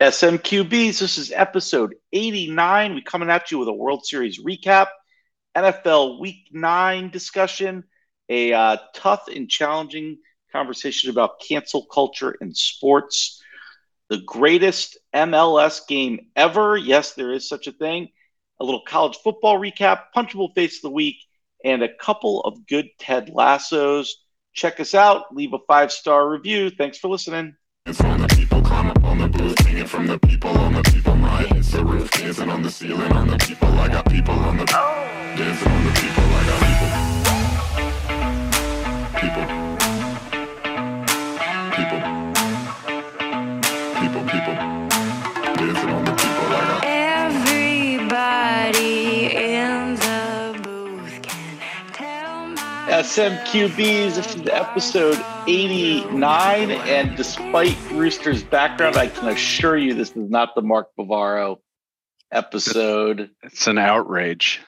SMQBs, this is episode 89. We're coming at you with a World Series recap, NFL Week 9 discussion, a uh, tough and challenging conversation about cancel culture in sports, the greatest MLS game ever. Yes, there is such a thing. A little college football recap, punchable face of the week, and a couple of good Ted Lassos. Check us out. Leave a five star review. Thanks for listening. From the people on the people. My hits the roof, dancing on the ceiling on the people. I got people on the oh. dancing on the people. I got SMQBs, this is episode 89. And despite Rooster's background, I can assure you this is not the Mark Bavaro episode. It's an outrage.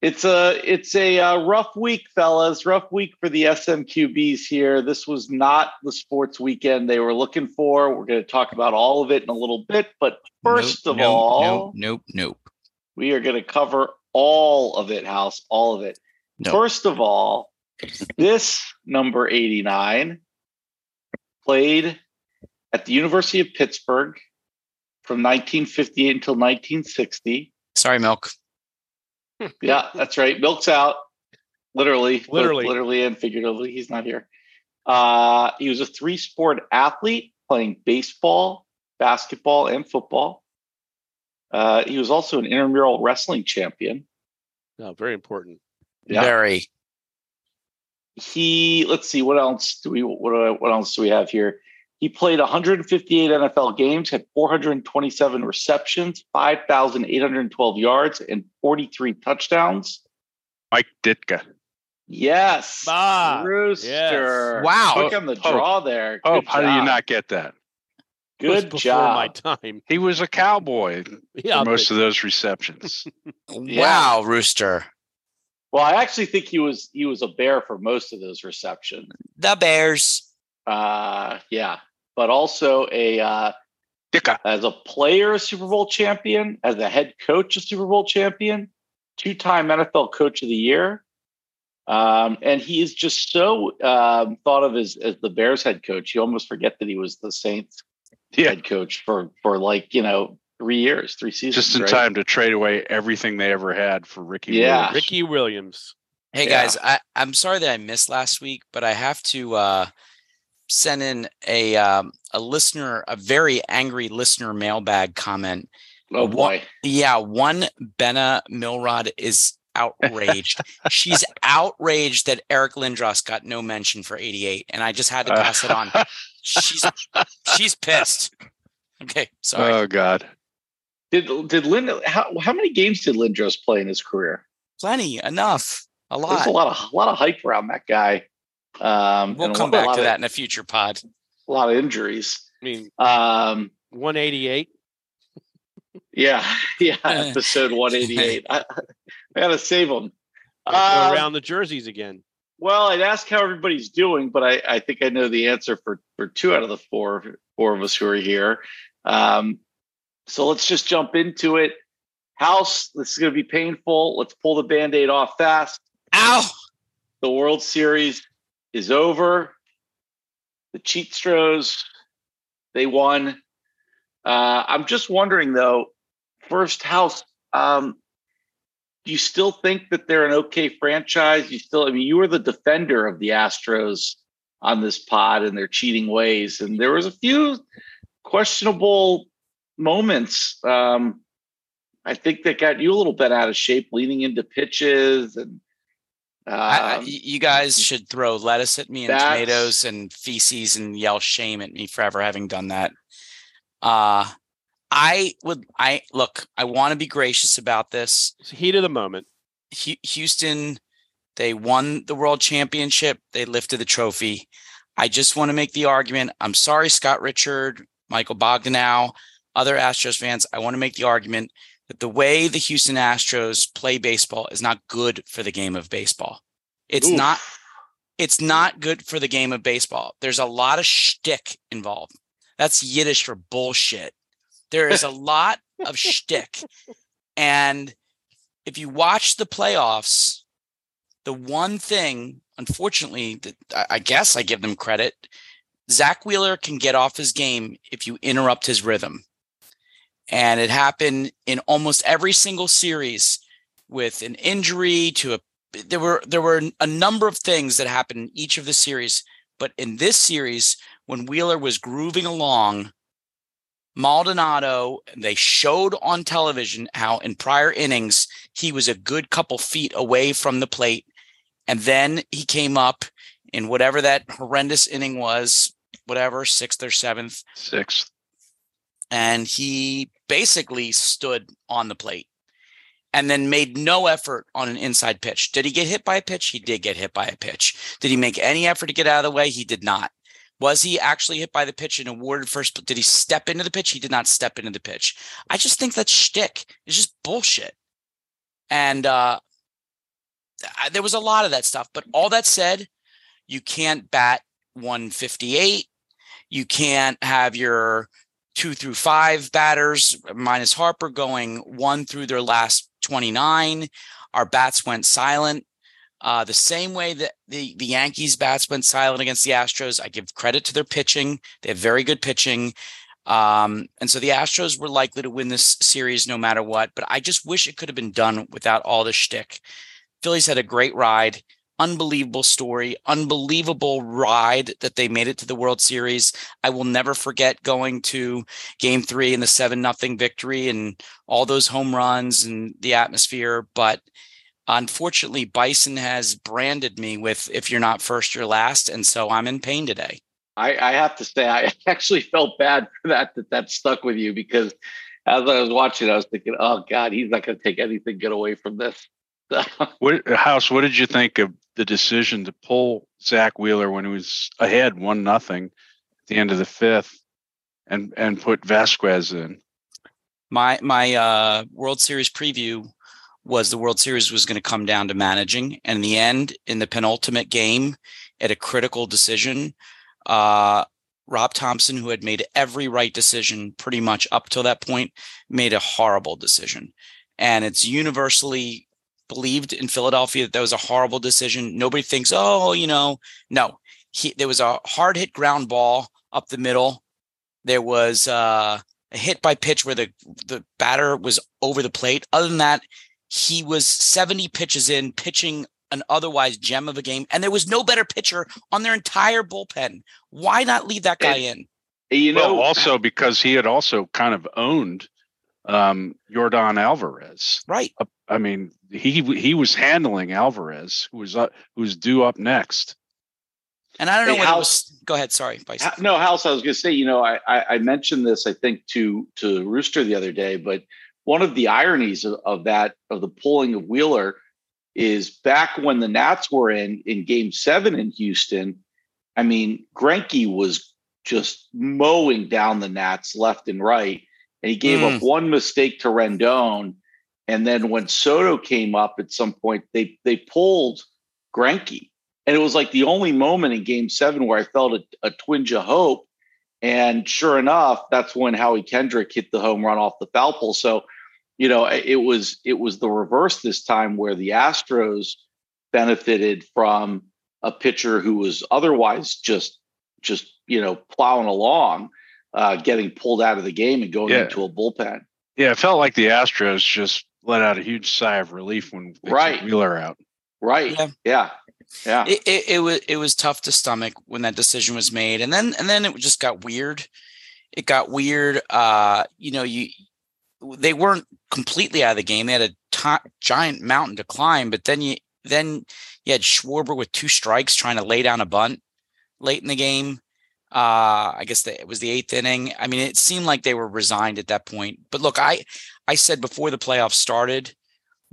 It's a it's a uh, rough week, fellas. Rough week for the SMQBs here. This was not the sports weekend they were looking for. We're going to talk about all of it in a little bit, but first Nope, of nope, all, nope, nope, nope. we are going to cover all of it, House, all of it. Nope. First of all, this number 89 played at the University of Pittsburgh from 1958 until 1960. Sorry, Milk. Yeah, that's right. Milk's out. Literally, Literally. literally and figuratively. He's not here. Uh, he was a three sport athlete playing baseball, basketball, and football. Uh, he was also an intramural wrestling champion. No, very important. Yeah. Very. he let's see what else do we what, what else do we have here he played 158 nfl games had 427 receptions 5812 yards and 43 touchdowns Mike Ditka. yes Ah, rooster yes. Wow. Quick on the Oh, draw there Oh, Good how do you not get that? It was good before job my time. He was a cowboy Yeah, for most of those receptions. Wow, Rooster. Well i actually think he was he was a bear for most of those receptions The Bears. uh yeah but also a uh Ditka. as a player, a Super Bowl champion, as a head coach, a Super Bowl champion, two time NFL Coach of the Year. Um, and he is just so um, thought of as, as the Bears head coach. You almost forget that he was the Saints Yeah. head coach for, for like, you know, three years, three seasons. Just in right? time to trade away everything they ever had for Ricky. Yeah. Williams. Ricky Williams. Hey Yeah. guys, I, I'm sorry that I missed last week, but I have to uh, send in a um, a listener, a very angry listener mailbag comment. Oh, What- boy. Yeah, one Benna Milrod is outraged. She's outraged that Eric Lindros got no mention for 88, and I just had to pass it on. She's she's pissed. Okay, sorry. oh God. Did, did Lind, how, how many games did Lindros play in his career? Plenty, enough, a lot. There's a lot of, a lot of hype around that guy. Um, We'll come lot- back lot to of- that in a future pod. A lot of injuries. I mean, Um, 188. Yeah, yeah. Episode one eighty eight. I, I gotta save them. Um, around the jerseys again. well, I'd ask how everybody's doing, but I, I think I know the answer for for two out of the four four of us who are here. Um, so let's just jump into it. House, this is gonna be painful. Let's pull the band-aid off fast. Ow! The World Series is over. The Cheatstros, they won. Uh, I'm just wondering though, first house, um, do you still think that they're an okay franchise? You still, I mean, you were the defender of the Astros on this pod and their cheating ways, and there was a few questionable moments. Um, I think that got you a little bit out of shape, leaning into pitches and. I, I- um, you guys should throw lettuce at me and tomatoes and feces and yell shame at me for ever having done that. Uh I would I look, I want to be gracious about this. It's heat of the moment. Hu- Houston, they won the world championship. They lifted the trophy. I just want to make the argument. I'm sorry, Scott Richard, Michael Bogdanow, other Astros fans. I want to make the argument that the way the Houston Astros play baseball is not good for the game of baseball. It's oof. not it's not good for the game of baseball. There's a lot of shtick involved. That's Yiddish for bullshit. There is a lot of shtick. And if you watch the playoffs, the one thing, unfortunately, that I- I guess I give them credit, Zack Wheeler can get off his game if you interrupt his rhythm. And it happened in almost every single series with an injury to a there were there were a number of things that happened in each of the series, but in this series, when Wheeler was grooving along, Maldonado, they showed on television how in prior innings he was a good couple feet away from the plate. And then he came up in whatever that horrendous inning was, whatever, sixth or seventh, Sixth. And he basically stood on the plate and then made no effort on an inside pitch. Did he get hit by a pitch? He did get hit by a pitch. Did he make any effort to get out of the way? He did not. Was he actually hit by the pitch and awarded first? Did he step into the pitch? He did not step into the pitch. I just think that shtick is just bullshit. And uh, I- there was a lot of that stuff. But all that said, you can't bat 158. You can't have your two through five batters minus Harper going one through their last 29. Our bats went silent. Uh, the same way that the, the Yankees bats went silent against the Astros, I give credit to their pitching. They have very good pitching. Um, and so the Astros were likely to win this series no matter what. But I just wish it could have been done without all the shtick. Phillies had a great ride, unbelievable story, unbelievable ride that they made it to the World Series. I will never forget going to game three and the seven nothing victory and all those home runs and the atmosphere. But unfortunately, Bison has branded me with if you're not first, you're last. And so I'm in pain today. I, I have to say, I actually felt bad for that, that that stuck with you because as I was watching, I was thinking, oh God, he's not going to take anything good away from this. What House? What did you think of the decision to pull Zack Wheeler when he was ahead one nothing at the end of the fifth, and and put Vasquez in? my my uh world series preview was the world series was going to come down to managing and in the end in the penultimate game at a critical decision uh rob thomson who had made every right decision pretty much up till that point made a horrible decision and it's universally believed in philadelphia that that was a horrible decision nobody thinks oh you know no he, there was a hard hit ground ball up the middle there was uh a hit by pitch where the the batter was over the plate. Other than that, he was 70 pitches in, pitching an otherwise gem of a game, and there was no better pitcher on their entire bullpen. Why not leave that guy in? You know, well, also because he had also kind of owned um, Jordan Alvarez. Right. Uh, I mean, he he was handling Alvarez, who was uh, who was due up next. And I don't know Hey, what House- was. Go ahead. Sorry. Bison. No, House. I was going to say, you know, I, I I mentioned this, I think, to to Rooster the other day, but one of the ironies of, of that of the pulling of Wheeler is back when the Nats were in in Game Seven in Houston. I mean, Greinke was just mowing down the Nats left and right, and he gave Mm. up one mistake to Rendon, and then when Soto came up at some point, they they pulled Greinke. And it was like the only moment in game seven where I felt a, a twinge of hope. And sure enough, that's when Howie Kendrick hit the home run off the foul pole. So, you know, it was it was the reverse this time where the Astros benefited from a pitcher who was otherwise just just you know plowing along, uh, getting pulled out of the game and going Yeah. into a bullpen. Yeah, it felt like the Astros just let out a huge sigh of relief when they took Right. Wheeler out. Right? Yeah. Yeah. Yeah. it, it, it was it was tough to stomach when that decision was made and then and then it just got weird it got weird uh you know you they weren't completely out of the game they had a ti- giant mountain to climb but then you then you had schwarber with two strikes trying to lay down a bunt late in the game uh i guess that it was the eighth inning i mean it seemed like they were resigned at that point but look i i said before the playoffs started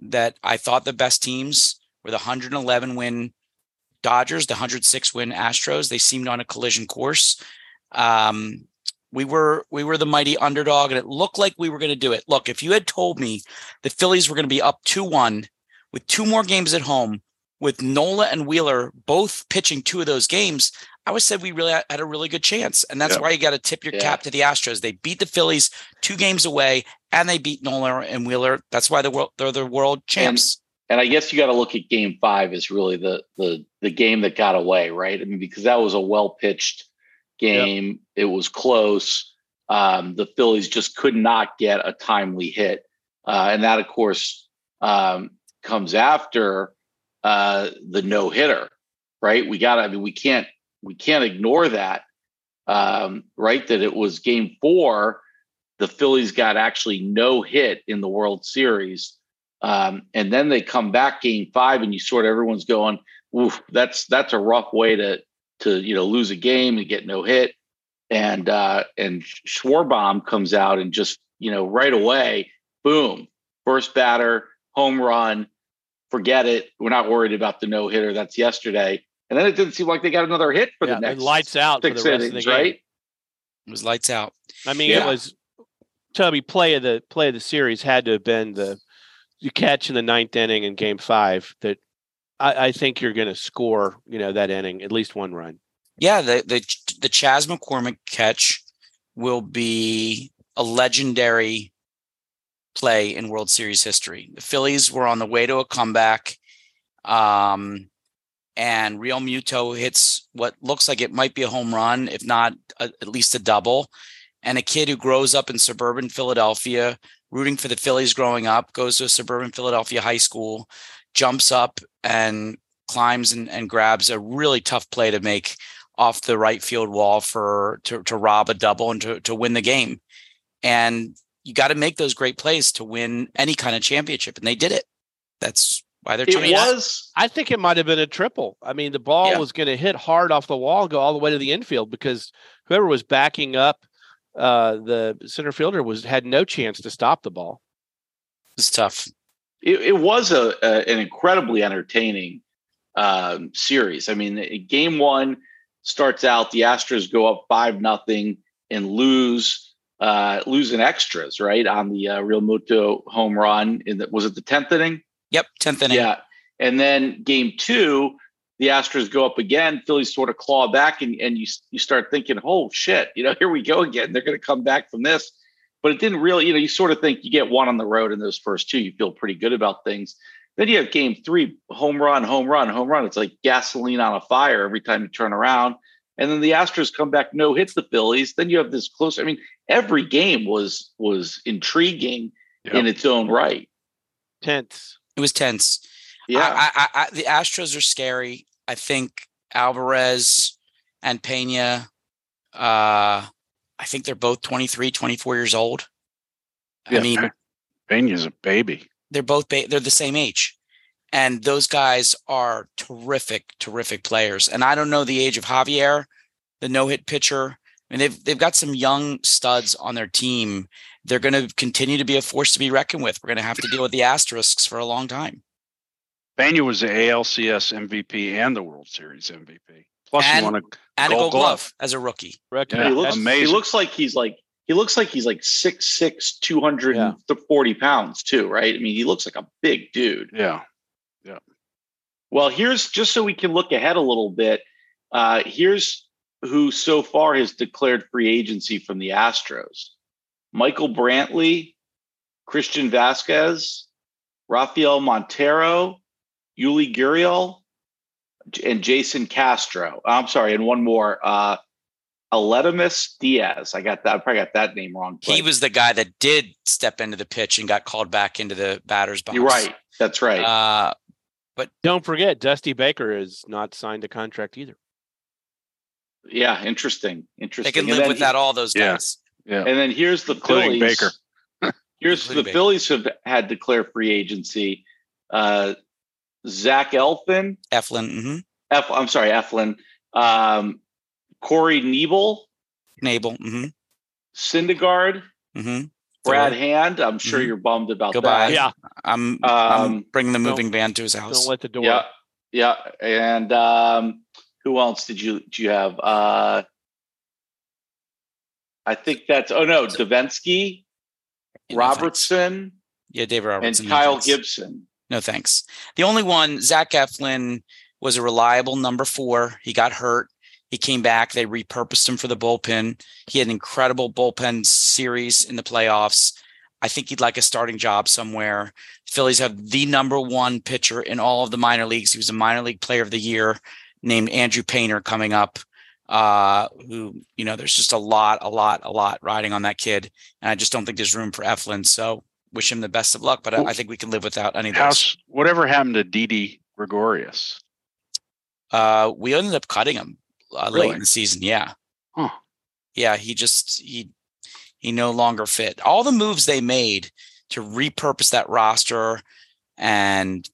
that i thought the best teams were the 111 win Dodgers, the 106 win Astros. They seemed on a collision course. Um, we were we were the mighty underdog, and it looked like we were going to do it. Look, if you had told me the Phillies were going to be up two one with two more games at home, with Nola and Wheeler both pitching two of those games, I would said we really had a really good chance. And that's Yeah. why you got to tip your Yeah. cap to the Astros. They beat the Phillies two games away and they beat Nola and Wheeler. That's why the world they're the world champs. And I guess you got to look at game five as really the the the game that got away, right? I mean, because that was a well pitched game. It was close. Um, the Phillies just could not get a timely hit, uh, and that, of course, um, comes after uh, the no hitter, right? We got. to I mean, we can't we can't ignore that, um, right? That it was game four. The Phillies got actually no hit in the World Series. Um, and then they come back game five, and you sort of everyone's going, "Oof, that's that's a rough way to to you know lose a game and get no hit." And uh, and Schwarber comes out and just you know right away, boom, first batter, home run. Forget it. We're not worried about the no hitter. That's yesterday. And then it didn't seem like they got another hit for Yeah, the and next lights out for the six rest of the innings, game. right? It was lights out. I mean, Yeah. it was Toby play of the play of the series had to have been the you catch in the ninth inning in game five that I, I think you're going to score, you know, that inning at least one run. Yeah, the the the Chas McCormick catch will be a legendary play in World Series history. The Phillies were on the way to a comeback, um, and Realmuto hits what looks like it might be a home run, if not a, at least a double. And a kid who grows up in suburban Philadelphia, rooting for the Phillies growing up, goes to a suburban Philadelphia high school, jumps up and climbs and, and grabs a really tough play to make off the right field wall for to, to rob a double and to, to win the game. And you got to make those great plays to win any kind of championship. And they did it. That's why they're It champions. was I think it might have been a triple. I mean, the ball Yeah. was going to hit hard off the wall, go all the way to the infield because whoever was backing up uh, the center fielder was had no chance to stop the ball. It's tough. it, it was a, a an incredibly entertaining um, series. I mean, game one starts out the Astros go up five nothing and lose uh, lose in extras right on the uh, Realmuto home run. In the, was it the tenth inning? Yep. 10th inning. Yeah, and then game two. The Astros go up again. Phillies sort of claw back, and, and you you start thinking, "Oh shit!" You know, here we go again. They're going to come back from this but it didn't really, you know, you sort of think you get one on the road in those first two, you feel pretty good about things. Then you have game three, home run, home run, home run. It's like gasoline on a fire every time you turn around. And then the Astros come back, no hits the Phillies. Then you have this close. I mean, every game was was intriguing Yep. in its own right. Tense. It was tense. Yeah. I, I, I, the Astros are scary. I think Alvarez and Pena, uh, I think they're both 23, 24 years old. I mean, Pe- Pena's a baby. they're both ba- they're the same age and those guys are terrific terrific players and i don't know the age of javier the no-hit pitcher I mean, they've they've got some young studs on their team. They're going to continue to be a force to be reckoned with. We're going to have to deal with the asterisks for a long time. Pena was the ALCS MVP and the World Series MVP. Plus, And- he won a And a Gold gold glove. Glove. as a rookie. Record. Yeah, he looks amazing. he looks like he's like he looks like he's like 6'6, 240 pounds too, right? I mean, he looks like a big dude. yeah. Well, here's just so we can look ahead a little bit. Uh, here's who so far has declared free agency from the Astros: Michael Brantley, Christian Vasquez, Rafael Montero, Yuli Gurriel, and Jason Castro. I'm sorry, and one more. Uh, Aletimus Diaz. I got that. I probably got that name wrong. He was the guy that did step into the pitch and got called back into the batter's box. You're right. That's right. Uh, But don't forget, Dusty Baker is not signed a contract either. yeah, interesting. Interesting. They can live then with he- that. All those Yeah. guys. Yeah. And then here's the Including Phillies. Baker. Here's Including the Baker. Phillies have had declare free agency. Uh, Zach Elfin, Eflin, hmm F, I'm sorry, Eflin, um, Corey Knebel, Nabel, hmm Syndergaard, hmm Brad Hand. I'm sure Mhm. you're bummed about Goodbye. that. Yeah. I'm, I'm Um, bringing the moving van to his house. Don't let the door. Yeah, yeah. And um, who else did you do you have? Uh, I think that's oh no, Davinsky, In defense. Robertson, Yeah, David Robertson and Kyle defense. Gibson. No thanks. The only one, Zach Eflin, was a reliable number four. He got hurt. He came back. They repurposed him for the bullpen. He had an incredible bullpen series in the playoffs. I think he'd like a starting job somewhere. Phillies have the number one pitcher in all of the minor leagues. He was a minor league player of the year named Andrew Painter coming up. Uh, who, you know, there's just a lot, a lot, a lot riding on that kid. And I just don't think there's room for Eflin. So wish him the best of luck, but I, I think we can live without any of. House, whatever happened to Didi Gregorius? Uh, we ended up cutting him uh, late in the season. Yeah. Huh. Yeah. He just, he, he no longer fit. All the moves they made to repurpose that roster and,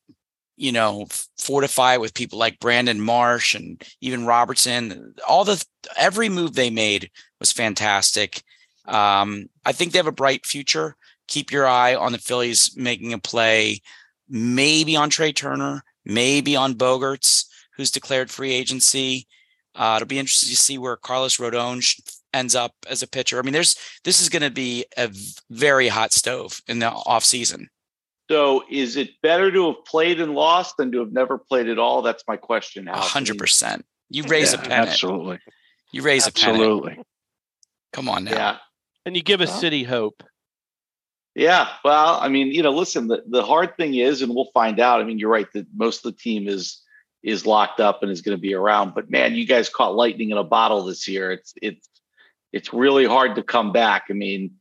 you know, fortify it with people like Brandon Marsh and even Robertson, all the, every move they made was fantastic. Um, I think they have a bright future. Keep your eye on the Phillies making a play, maybe on Trea Turner, maybe on Bogaerts, who's declared free agency. Uh, it'll be interesting to see where Carlos Rodon ends up as a pitcher. I mean, there's this is going to be a very hot stove in the off season. So is it better to have played and lost than to have never played at all? That's my question. A hundred percent. You raise a Yeah, pennant. Absolutely. You raise a pennant. Absolutely. Come on now. Yeah. And you give a city hope. Yeah. Well, I mean, you know, listen, the, the hard thing is, and we'll find out. I mean, you're right that most of the team is is locked up and is going to be around. But man, you guys caught lightning in a bottle this year. It's it's it's really hard to come back. I mean,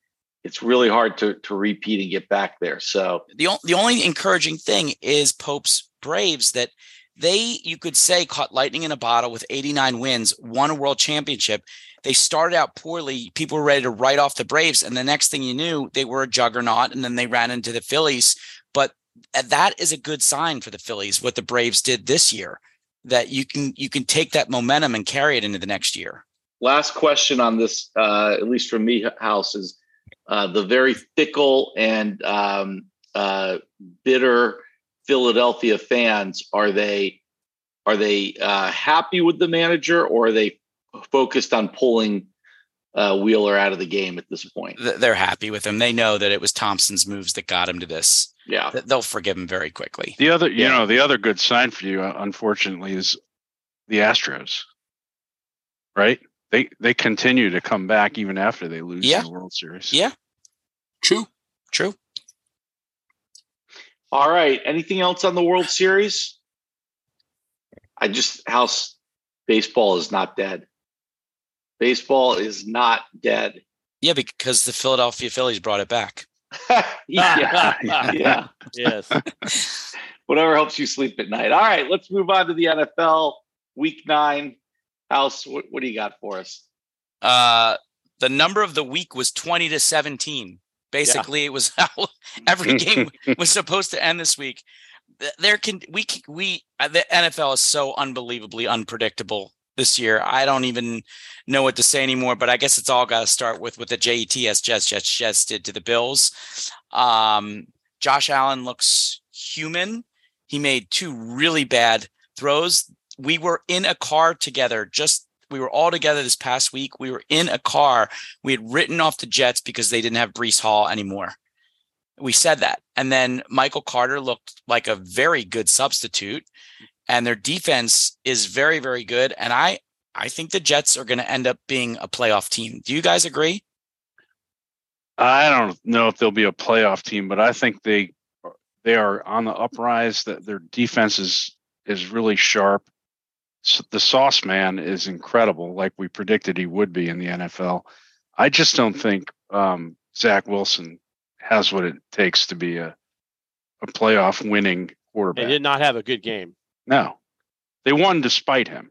it's really hard to to repeat and get back there. So the, o- the only encouraging thing is Pope's Braves that they, you could say, caught lightning in a bottle with 89 wins, won a world championship. They started out poorly. People were ready to write off the Braves. And the next thing you knew, they were a juggernaut. And then they ran into the Phillies. But that is a good sign for the Phillies, what the Braves did this year, that you can you can take that momentum and carry it into the next year. last question on this, uh, at least from me, House, is uh, the very fickle and um, uh, bitter Philadelphia fans. Are they are they uh, happy with the manager, or are they focused on pulling uh, Wheeler out of the game at this point? They're happy with him. They know that it was Thomson's moves that got him to this. Yeah, They'll forgive him very quickly. The other, you Yeah. know, the other good sign for you, uh, unfortunately, is the Astros. Right? They they continue to come back even after they lose Yeah. the World Series. Yeah. True. True. All right. Anything else on the World Series? I just house baseball is not dead. Baseball is not dead. Yeah, because the Philadelphia Phillies brought it back. yeah, yeah. yes. Whatever helps you sleep at night. All right, let's move on to the NFL. Week nine. House, what, what do you got for us? Uh, the number of the week was 20 to 17. Basically, it was how every game was supposed to end this week. There can we c- we uh, the NFL is so unbelievably unpredictable this year. I don't even know what to say anymore. But I guess it's all got to start with what the JETS Jets Jets Jets did to the Bills. Um, Josh Allen looks human. He made two really bad throws. We were in a car together. Just we were all together this past week. We were in a car. We had written off the Jets because they didn't have Breece Hall anymore. We said that. And then Michael Carter looked like a very good substitute. And their defense is very, very good. And I I think the Jets are going to end up being a playoff team. Do you guys agree? I don't know if they'll be a playoff team, but I think they they are on the uprise. That their defense is is really sharp. S- The Sauce Man is incredible, like we predicted he would be in the NFL. I just don't think um, Zach Wilson has what it takes to be a a playoff winning quarterback. They quarterback. did not have a good game. No, they won despite him.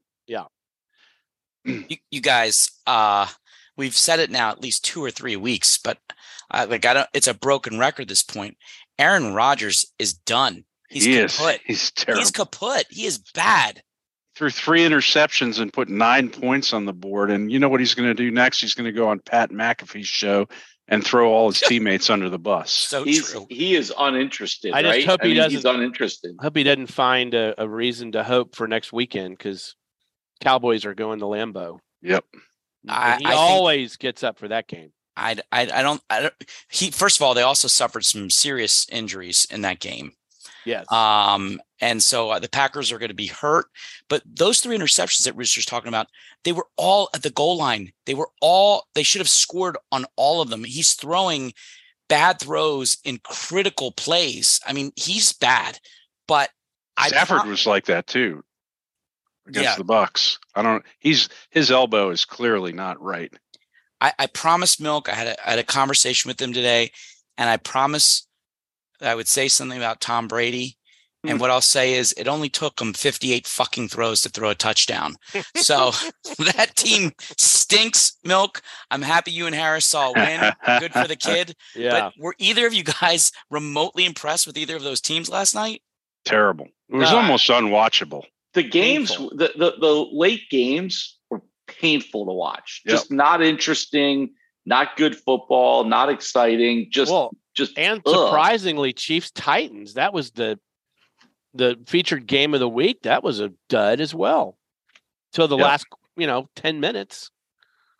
you, you guys uh we've said it now at least two or three weeks but uh, like i don't it's a broken record at this point aaron Rodgers is done he's he is. kaput He's terrible. he's kaput he is bad threw three interceptions and put nine points on the board. And you know what he's going to do next? He's going to go on Pat McAfee's show and throw all his teammates under the bus. so He's true he is uninterested, I just right? hope he mean, doesn't- He's uninterested. Hope he doesn't find a, a reason to hope for next weekend because Cowboys are going to Lambeau. Yep. I- he I think- always gets up for that game. I, I i don't i don't he first of all they also suffered some serious injuries in that game Yes. Um, and so uh, the Packers are going to be hurt. But those three interceptions that Rooster's talking about, they were all at the goal line. They were all, they should have scored on all of them. He's throwing bad throws in critical plays. I mean, he's bad, but I Stafford was like that too against Yeah. the Bucks. I don't. He's his elbow is clearly not right. I, I promised Milk. I had a, I had a conversation with him today, and I promised that I would say something about Tom Brady. And mm. what I'll say is, it only took him 58 fucking throws to throw a touchdown. So that team stinks, Milk. I'm happy you and Harris saw a win. Good for the kid. yeah. But were either of you guys remotely impressed with either of those teams last night? Terrible. It was No. almost unwatchable. the games, the, the the late games were painful to watch. Yep. Just not interesting, not good football, not exciting. Just well, just and ugh. surprisingly, Chiefs Titans. That was the the featured game of the week. That was a dud as well. Till the Yep. last, you know, ten minutes.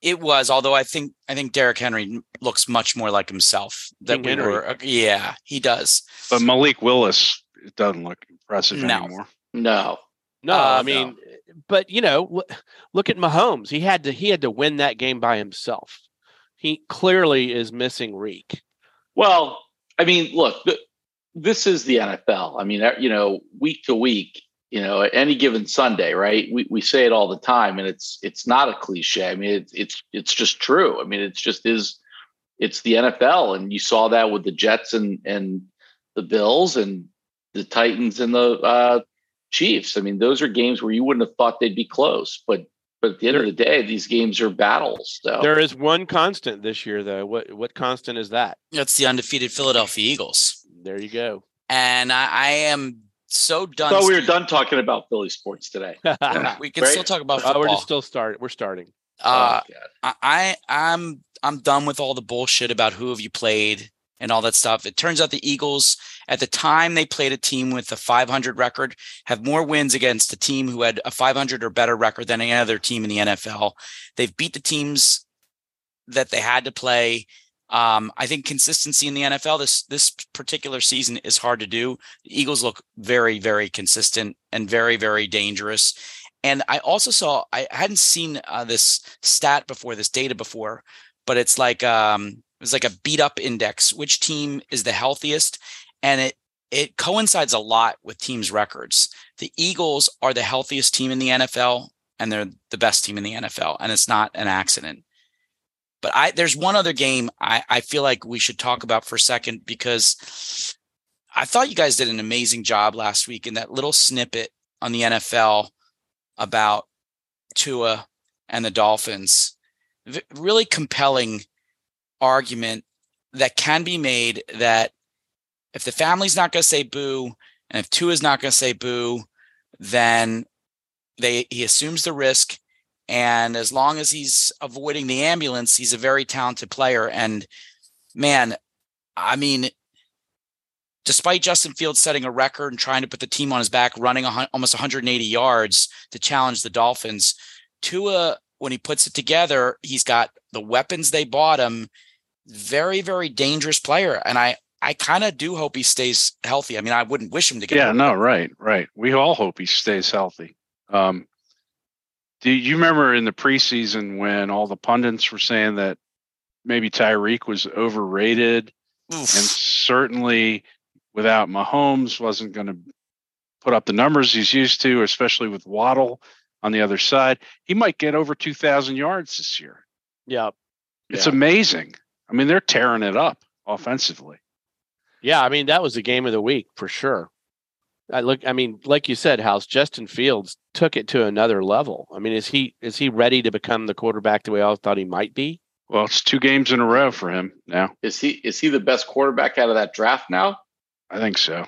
It was, although I think I think Derrick Henry looks much more like himself. That King we Henry. were, uh, yeah, he does. But Malik Willis it doesn't look impressive No. anymore. no. No, Uh, I mean, but you know, look, look at Mahomes. He had to he had to win that game by himself. He clearly is missing Reek. Well, I mean, look, th- this is the NFL. I mean, you know, week to week, you know, any given Sunday, right? We we say it all the time, and it's it's not a cliche. I mean, it's it's it's just true. I mean, it's just is it's the NFL, and you saw that with the Jets and and the Bills and the Titans and the uh, Chiefs. I mean, those are games where you wouldn't have thought they'd be close, but but at the end of the day, these games are battles. So There is one constant this year, though. What what constant is that? That's the undefeated Philadelphia Eagles, There you go. and I, I am so I done. thought we were done talking about Philly sports today. We can Right? still talk about Oh, football. we're just still start. We're starting. uh, Oh, I, I I'm I'm done with all the bullshit about who have you played and all that stuff. It turns out the Eagles at the time they played a team with a 500 record have more wins against a team who had a 500 or better record than any other team in the NFL. They've beat the teams that they had to play. Um, I think consistency in the NFL this this particular season is hard to do. The Eagles look very very consistent and very very dangerous. And I also saw I hadn't seen uh, this stat before, this data before, but it's like um, it was like a beat up index. Which team is the healthiest? And it it coincides a lot with teams' records. The Eagles are the healthiest team in the NFL, and they're the best team in the NFL, and it's not an accident. But I there's one other game I, I feel like we should talk about for a second because I thought you guys did an amazing job last week in that little snippet on the NFL about Tua and the Dolphins. V- really compelling argument that can be made that if the family's not going to say boo and if Tua is not going to say boo, then they he assumes the risk and as long as he's avoiding the ambulance, he's a very talented player and man, I mean despite Justin Fields setting a record and trying to put the team on his back, running almost 180 yards to challenge the Dolphins, Tua, when he puts it together, he's got the weapons they bought him. Very, very dangerous player, and I, I kind of do hope he stays healthy. I mean, I wouldn't wish him to get. Yeah, hurt. no, right, right. We all hope he stays healthy. Um, do you remember in the preseason when all the pundits were saying that maybe Tyreek was overrated Oof. and certainly without Mahomes wasn't going to put up the numbers he's used to, especially with Waddle on the other side. He might get over 2,000 yards this year. Yeah. It's Yeah. amazing. I mean, they're tearing it up offensively. Yeah, I mean that was the game of the week for sure. I look I mean, like you said, House, Justin Fields took it to another level. I mean, is he is he ready to become the quarterback the way I all thought he might be? Well, it's two games in a row for him now. Is he is he the best quarterback out of that draft now? I think so.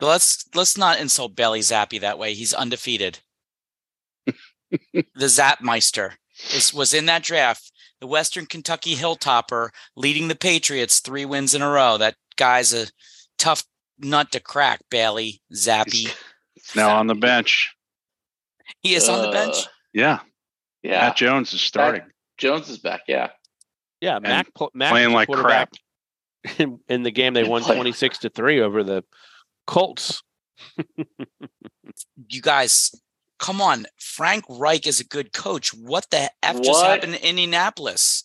Let's let's not insult Bailey Zappe that way. He's undefeated. the Zapmeister is was in that draft. The Western Kentucky Hilltopper leading the Patriots three wins in a row. That guy's a tough nut to crack. Bailey Zappe. He's now on the bench. He is on the bench. Uh, Yeah, Yeah, Mac Jones is starting. Jones is back. Yeah, Yeah, Mac pl- Mac playing was like quarterback crap. in, in the game they And won 26 to 3 over the Colts. You guys, come on. Frank Reich is a good coach. What the F just happened in Indianapolis?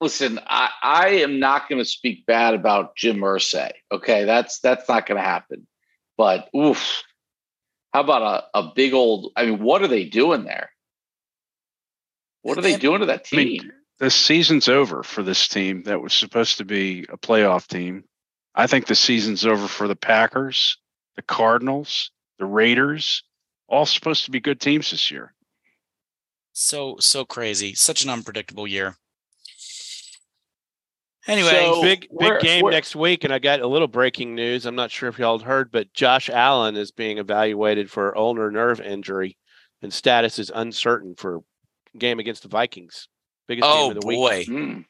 Listen, I, I am not going to speak bad about Jim Irsay. Okay, that's that's not going to happen. But oof, how about a, a big old? I mean, what are they doing there? What are they doing to that I mean, team? the season's over for this team that was supposed to be a playoff team. I think the season's over for the Packers, the Cardinals, the Raiders, all supposed to be good teams this year. So so crazy. Such an unpredictable year. Anyway, So- big big where- game where- next week, and I got a little breaking news. I'm not sure if y'all heard, but Josh Allen is being evaluated for ulnar nerve injury, and status is uncertain for game against the Vikings. Biggest oh game of the week. boy, Hmm.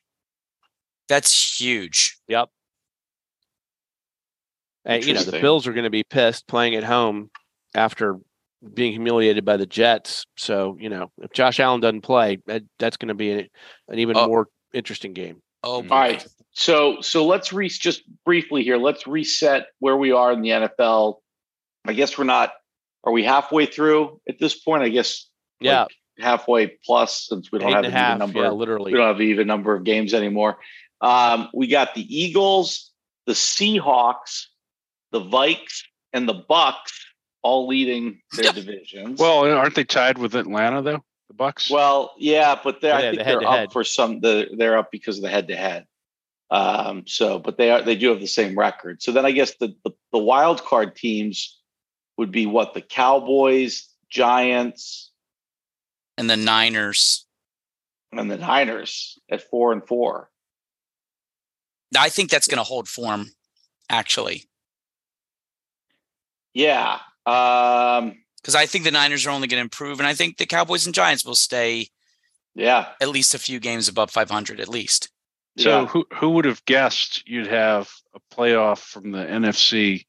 that's huge. Yep. And you know the Bills are going to be pissed playing at home after being humiliated by the Jets. So you know if Josh Allen doesn't play, that, that's going to be an, an even Oh. more interesting game. Oh boy. All right. So so let's re just briefly here. Let's reset where we are in the NFL. I guess we're not. Are we halfway through at this point? I guess Yeah, like halfway plus since we don't have and a an even number. Yeah, literally. we don't have an even number of games anymore. Um, we got the Eagles, the Seahawks, the Vikes, and the Bucks all leading their divisions. Well, aren't they tied with Atlanta though? The Bucks. well, yeah, but they're, Yeah, I the think they're up for some. The, they're up because of the head-to-head. Um, so, but they are they do have the same record. So then I guess the the, the wild card teams would be what the Cowboys, Giants, And the Niners. and the Niners at four and four. I think that's going to hold form. Actually, Yeah. Um, because I think the Niners are only going to improve, and I think the Cowboys and Giants will stay yeah. at least a few games above 500 at least. so yeah. who who would have guessed you'd have a playoff from the NFC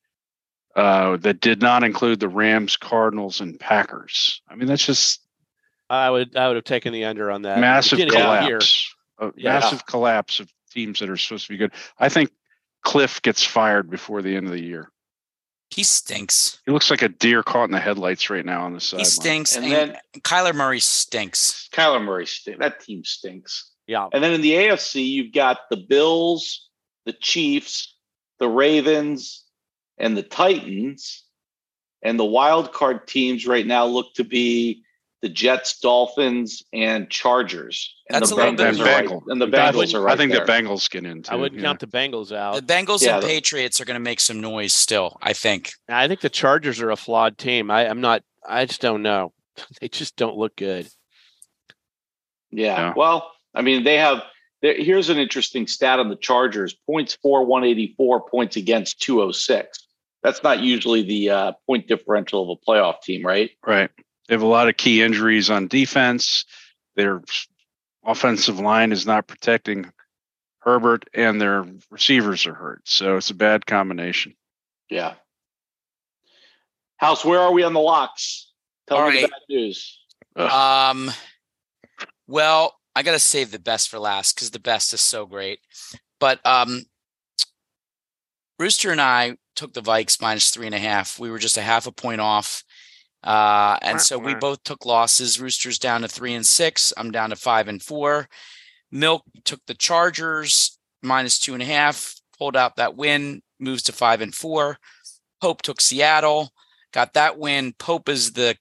uh, that did not include the Rams, Cardinals, and Packers? I mean, that's just I would I would have taken the under on that. massive Beginning of the year. collapse. A Yeah. massive collapse of teams that are supposed to be good. I think Cliff gets fired before the end of the year. He stinks. He looks like a deer caught in the headlights right now on the sideline. He stinks, And and, then- Kyler Murray stinks. Kyler Murray stinks. That team stinks. Yeah. And then in the AFC, you've got the Bills, the Chiefs, the Ravens, and the Titans. And the wild card teams right now look to be the Jets, Dolphins, and Chargers. And That's the a little Bengals bit- are right, and the I Bengals are right I think there. the Bengals get into. I wouldn't count the Bengals out. The Bengals Yeah, and the- Patriots are going to make some noise still. I think. I think the Chargers are a flawed team. I, I'm not. I just don't know. They just don't look good. Yeah. Yeah. Well, I mean, they have. Here's an interesting stat on the Chargers: points for 184, points against 206. That's not usually the uh, point differential of a playoff team, right? Right. They have a lot of key injuries on defense. Their offensive line is not protecting Herbert, and their receivers are hurt. So it's a bad combination. Yeah. House, where are we on the locks? Tell All me the bad news. Um, well, I got to save the best for last because the best is so great. But um, Rooster and I took the Vikes minus three and a half. We were just a half a point off. Uh, and so we both took losses. Rooster's down to three and six. I'm down to five and four. Milk took the Chargers minus two and a half, pulled out that win, moves to five and four. Pope took Seattle, got that win. Pope is the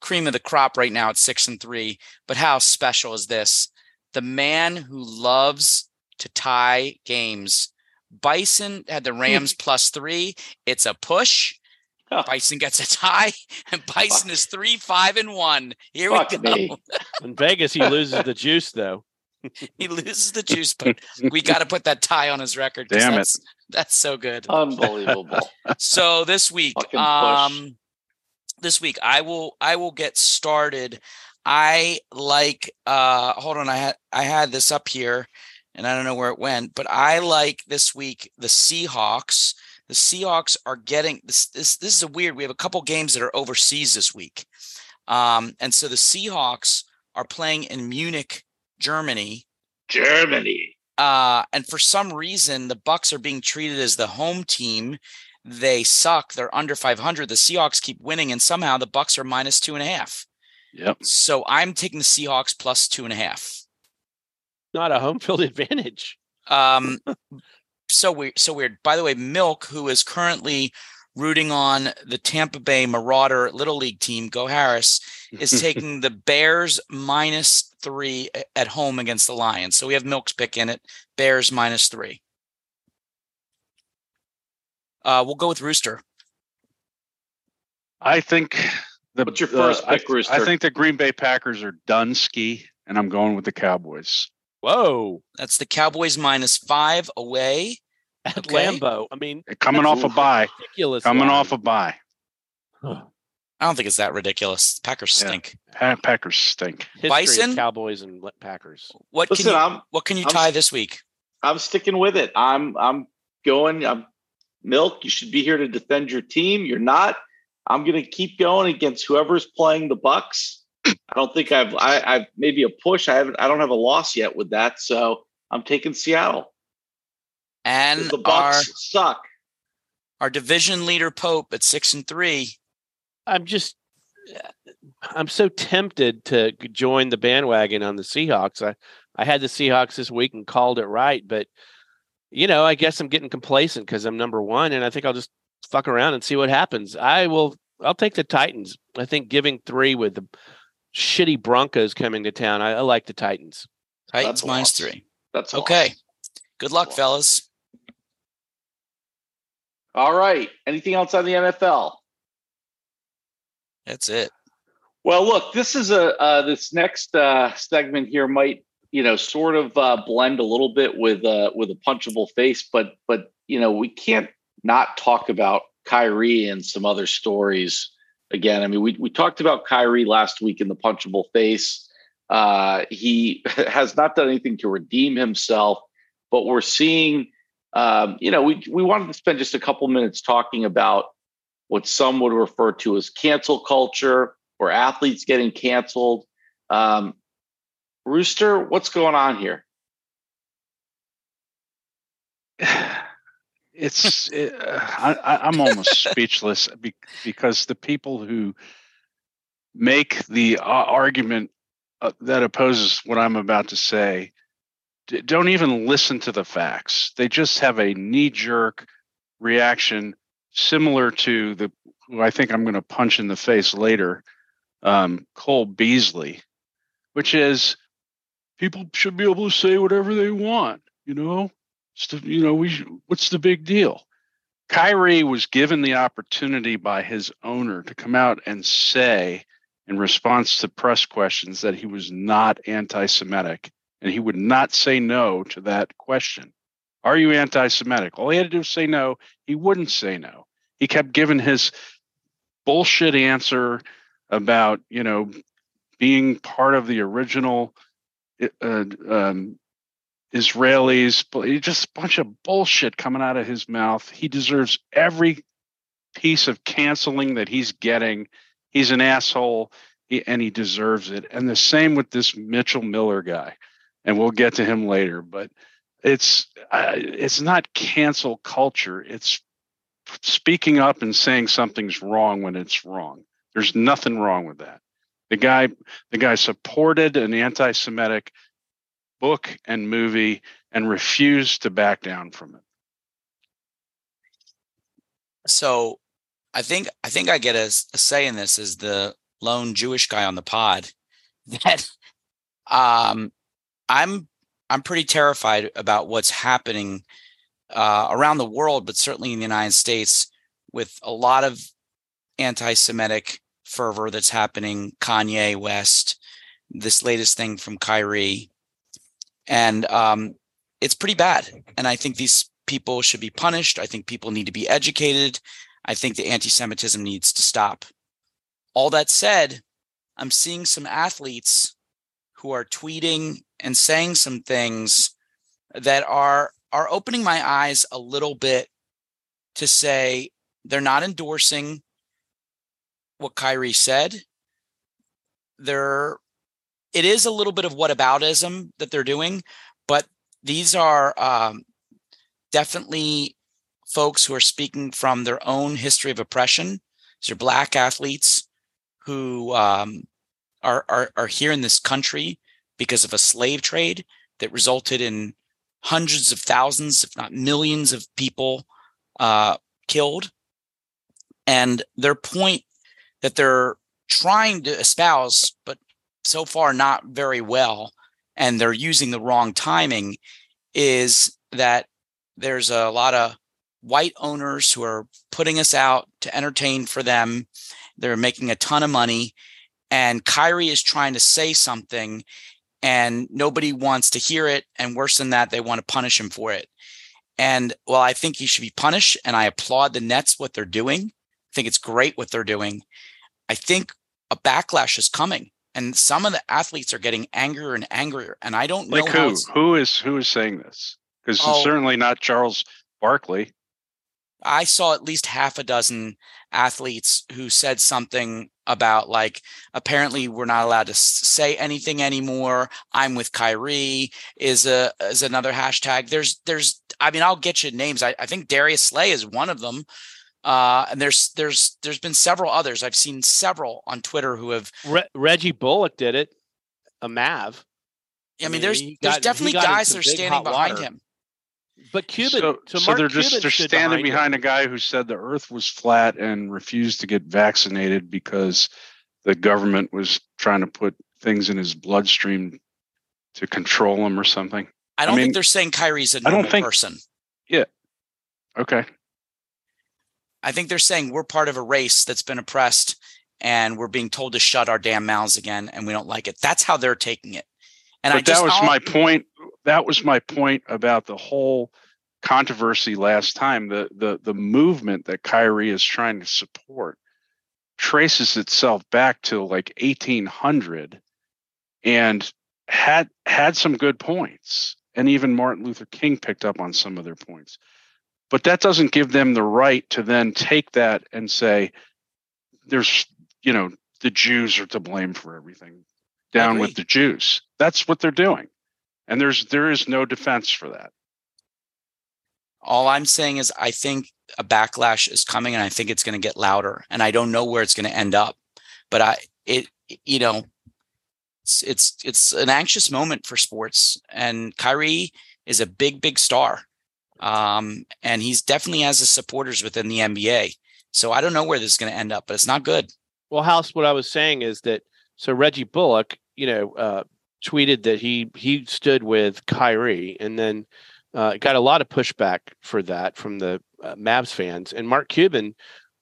cream of the crop right now at six and three. But how special is this? The man who loves to tie games. Bison had the Rams plus three. It's a push. Oh. Bison gets a tie, and Bison is three, five, and one. Here Fuck we go. me. In Vegas, he loses the juice though. He loses the juice, but we got to put that tie on his record. Damn it. that's, That's so good. Unbelievable. So this week, um, this week I will I will get started. I like uh hold on, I had I had this up here and I don't know where it went, but I like this week the Seahawks. The Seahawks are getting this this this is a weird. We have a couple games that are overseas this week. Um, and so the Seahawks are playing in Munich, Germany. Germany. Uh, and for some reason, the Bucks are being treated as the home team. they suck. They're under 500. The Seahawks keep winning, and somehow the Bucks are minus two and a half. Yep. So I'm taking the Seahawks plus two and a half. Not a home field advantage. Um, so weird. So weird. By the way, Milk, who is currently rooting on the Tampa Bay Marauder Little League team, Go Harris, is taking the Bears minus three at home against the Lions. So we have Milk's pick in it. Bears minus three. Uh, we'll go with Rooster. I think the What's your first uh, I- pick, Rooster? I think the Green Bay Packers are done ski, and I'm going with the Cowboys. Whoa. That's the Cowboys minus five away. At Okay. Lambeau. I mean, Coming off a bye. ridiculous. Coming line. off a bye. I don't think it's that ridiculous. Packers Yeah. stink. Pa- Packers stink. History Bison? Cowboys and Packers. What Listen, can you, I'm what can you I'm tie this week? I'm sticking with it. I'm I'm going. I'm milk. You should be here to defend your team. You're not. I'm going to keep going against whoever's playing the Bucks. I don't think I've I, I've maybe a push. I haven't. I don't have a loss yet with that. So I'm taking Seattle. And The our Bucks suck. our division leader Pope at six and three. I'm just, I'm so tempted to join the bandwagon on the Seahawks. I, I had the Seahawks this week and called it right, but you know, I guess I'm getting complacent because I'm number one, and I think I'll just fuck around and see what happens. I will. I'll take the Titans. I think giving three with the shitty Broncos coming to town. I, I like the Titans. Titans That's a minus loss. three. That's a Okay. loss. Good luck, fellas. All right. Anything else on the NFL? That's it. Well, look, this is a uh, this next uh, segment here might you know sort of uh, blend a little bit with uh, with a punchable face, but but you know we can't not talk about Kyrie and some other stories again. I mean, we we talked about Kyrie last week in the punchable face. Uh, he has not done anything to redeem himself, but we're seeing. Um, you know, we we wanted to spend just a couple minutes talking about what some would refer to as cancel culture or athletes getting canceled. Um, Rooster, what's going on here? It's it, uh, I, I'm almost speechless be, because the people who make the uh, argument uh, that opposes what I'm about to say d- don't even listen to the facts. They just have a knee jerk reaction similar to the who I think I'm going to punch in the face later, um, Cole Beasley, which is people should be able to say whatever they want, you know. The- you know, we what's the big deal? Kyrie was given the opportunity by his owner to come out and say, in response to press questions, that he was not anti-Semitic, and he would not say no to that question. Are you anti-Semitic? All he had to do was say no. He wouldn't say no. He kept giving his bullshit answer about you know being part of the original uh, um, Israelis, just a bunch of bullshit coming out of his mouth. He deserves every piece of canceling that he's getting. He's an asshole, and he deserves it. And the same with this Mitchell Miller guy, and we'll get to him later. But it's uh, it's not cancel culture. It's speaking up and saying something's wrong when it's wrong. There's nothing wrong with that. The guy the guy supported an anti-Semitic book and movie and refused to back down from it. So I think I think I get a say in this as the lone Jewish guy on the pod that um I'm I'm pretty terrified about what's happening uh, around the world, but certainly in the United States with a lot of anti-Semitic fervor that's happening. Kanye West, this latest thing from Kyrie, and um, it's pretty bad. And I think these people should be punished. I think people need to be educated. I think the anti Semitism needs to stop. All that said, I'm seeing some athletes who are tweeting and saying some things that are are opening my eyes a little bit to say they're not endorsing what Kyrie said. They're it is a little bit of whataboutism that they're doing, but these are um, definitely folks who are speaking from their own history of oppression. These are black athletes who um, are, are are here in this country because of a slave trade that resulted in hundreds of thousands, if not millions, of people uh, killed. And their point that they're trying to espouse, but so far not very well, and they're using the wrong timing, is that there's a lot of white owners who are putting us out to entertain for them. They're making a ton of money. And Kyrie is trying to say something and nobody wants to hear it. And worse than that, they want to punish him for it. And well, I think he should be punished. And I applaud the Nets what they're doing. I think it's great what they're doing. I think a backlash is coming. And some of the athletes are getting angrier and angrier. And I don't know Like how who? Who is who is saying this? Because Oh. it's certainly not Charles Barkley. I saw at least half a dozen athletes who said something about like apparently we're not allowed to say anything anymore. I'm with Kyrie is a is another hashtag. There's there's I mean I'll get you names. I, I think Darius Slay is one of them. Uh, and there's there's there's been several others. I've seen several on Twitter who have. Re- Reggie Bullock did it. A Mav. I, I mean, mean, there's there's got- he definitely guys that are standing behind water. him. But Cuban. so, so, so they're just Cuban they're standing him. behind a guy who said the Earth was flat and refused to get vaccinated because the government was trying to put things in his bloodstream to control him or something. I don't mean, think they're saying Kyrie's a I don't think- person. Yeah. Okay, I think they're saying we're part of a race that's been oppressed and we're being told to shut our damn mouths again and we don't like it. That's how they're taking it. And but I just that was I'll- my point. That was my point about the whole controversy last time. The the the movement that Kyrie is trying to support traces itself back to like 1800 and had had some good points and even Martin Luther King picked up on some of their points but that doesn't give them the right to then take that and say there's you know the Jews are to blame for everything down with the Jews that's what they're doing and there's there is no defense for that all I'm saying is I think a backlash is coming and I think it's going to get louder and I don't know where it's going to end up. But I it you know it's it's it's an anxious moment for sports and Kyrie is a big big star. Um and he's definitely has his supporters within the NBA. So I don't know where this is going to end up, but it's not good. Well, House, what I was saying is that so Reggie Bullock, you know, uh, tweeted that he he stood with Kyrie, and then uh, got a lot of pushback for that from the uh, Mavs fans. And Mark Cuban,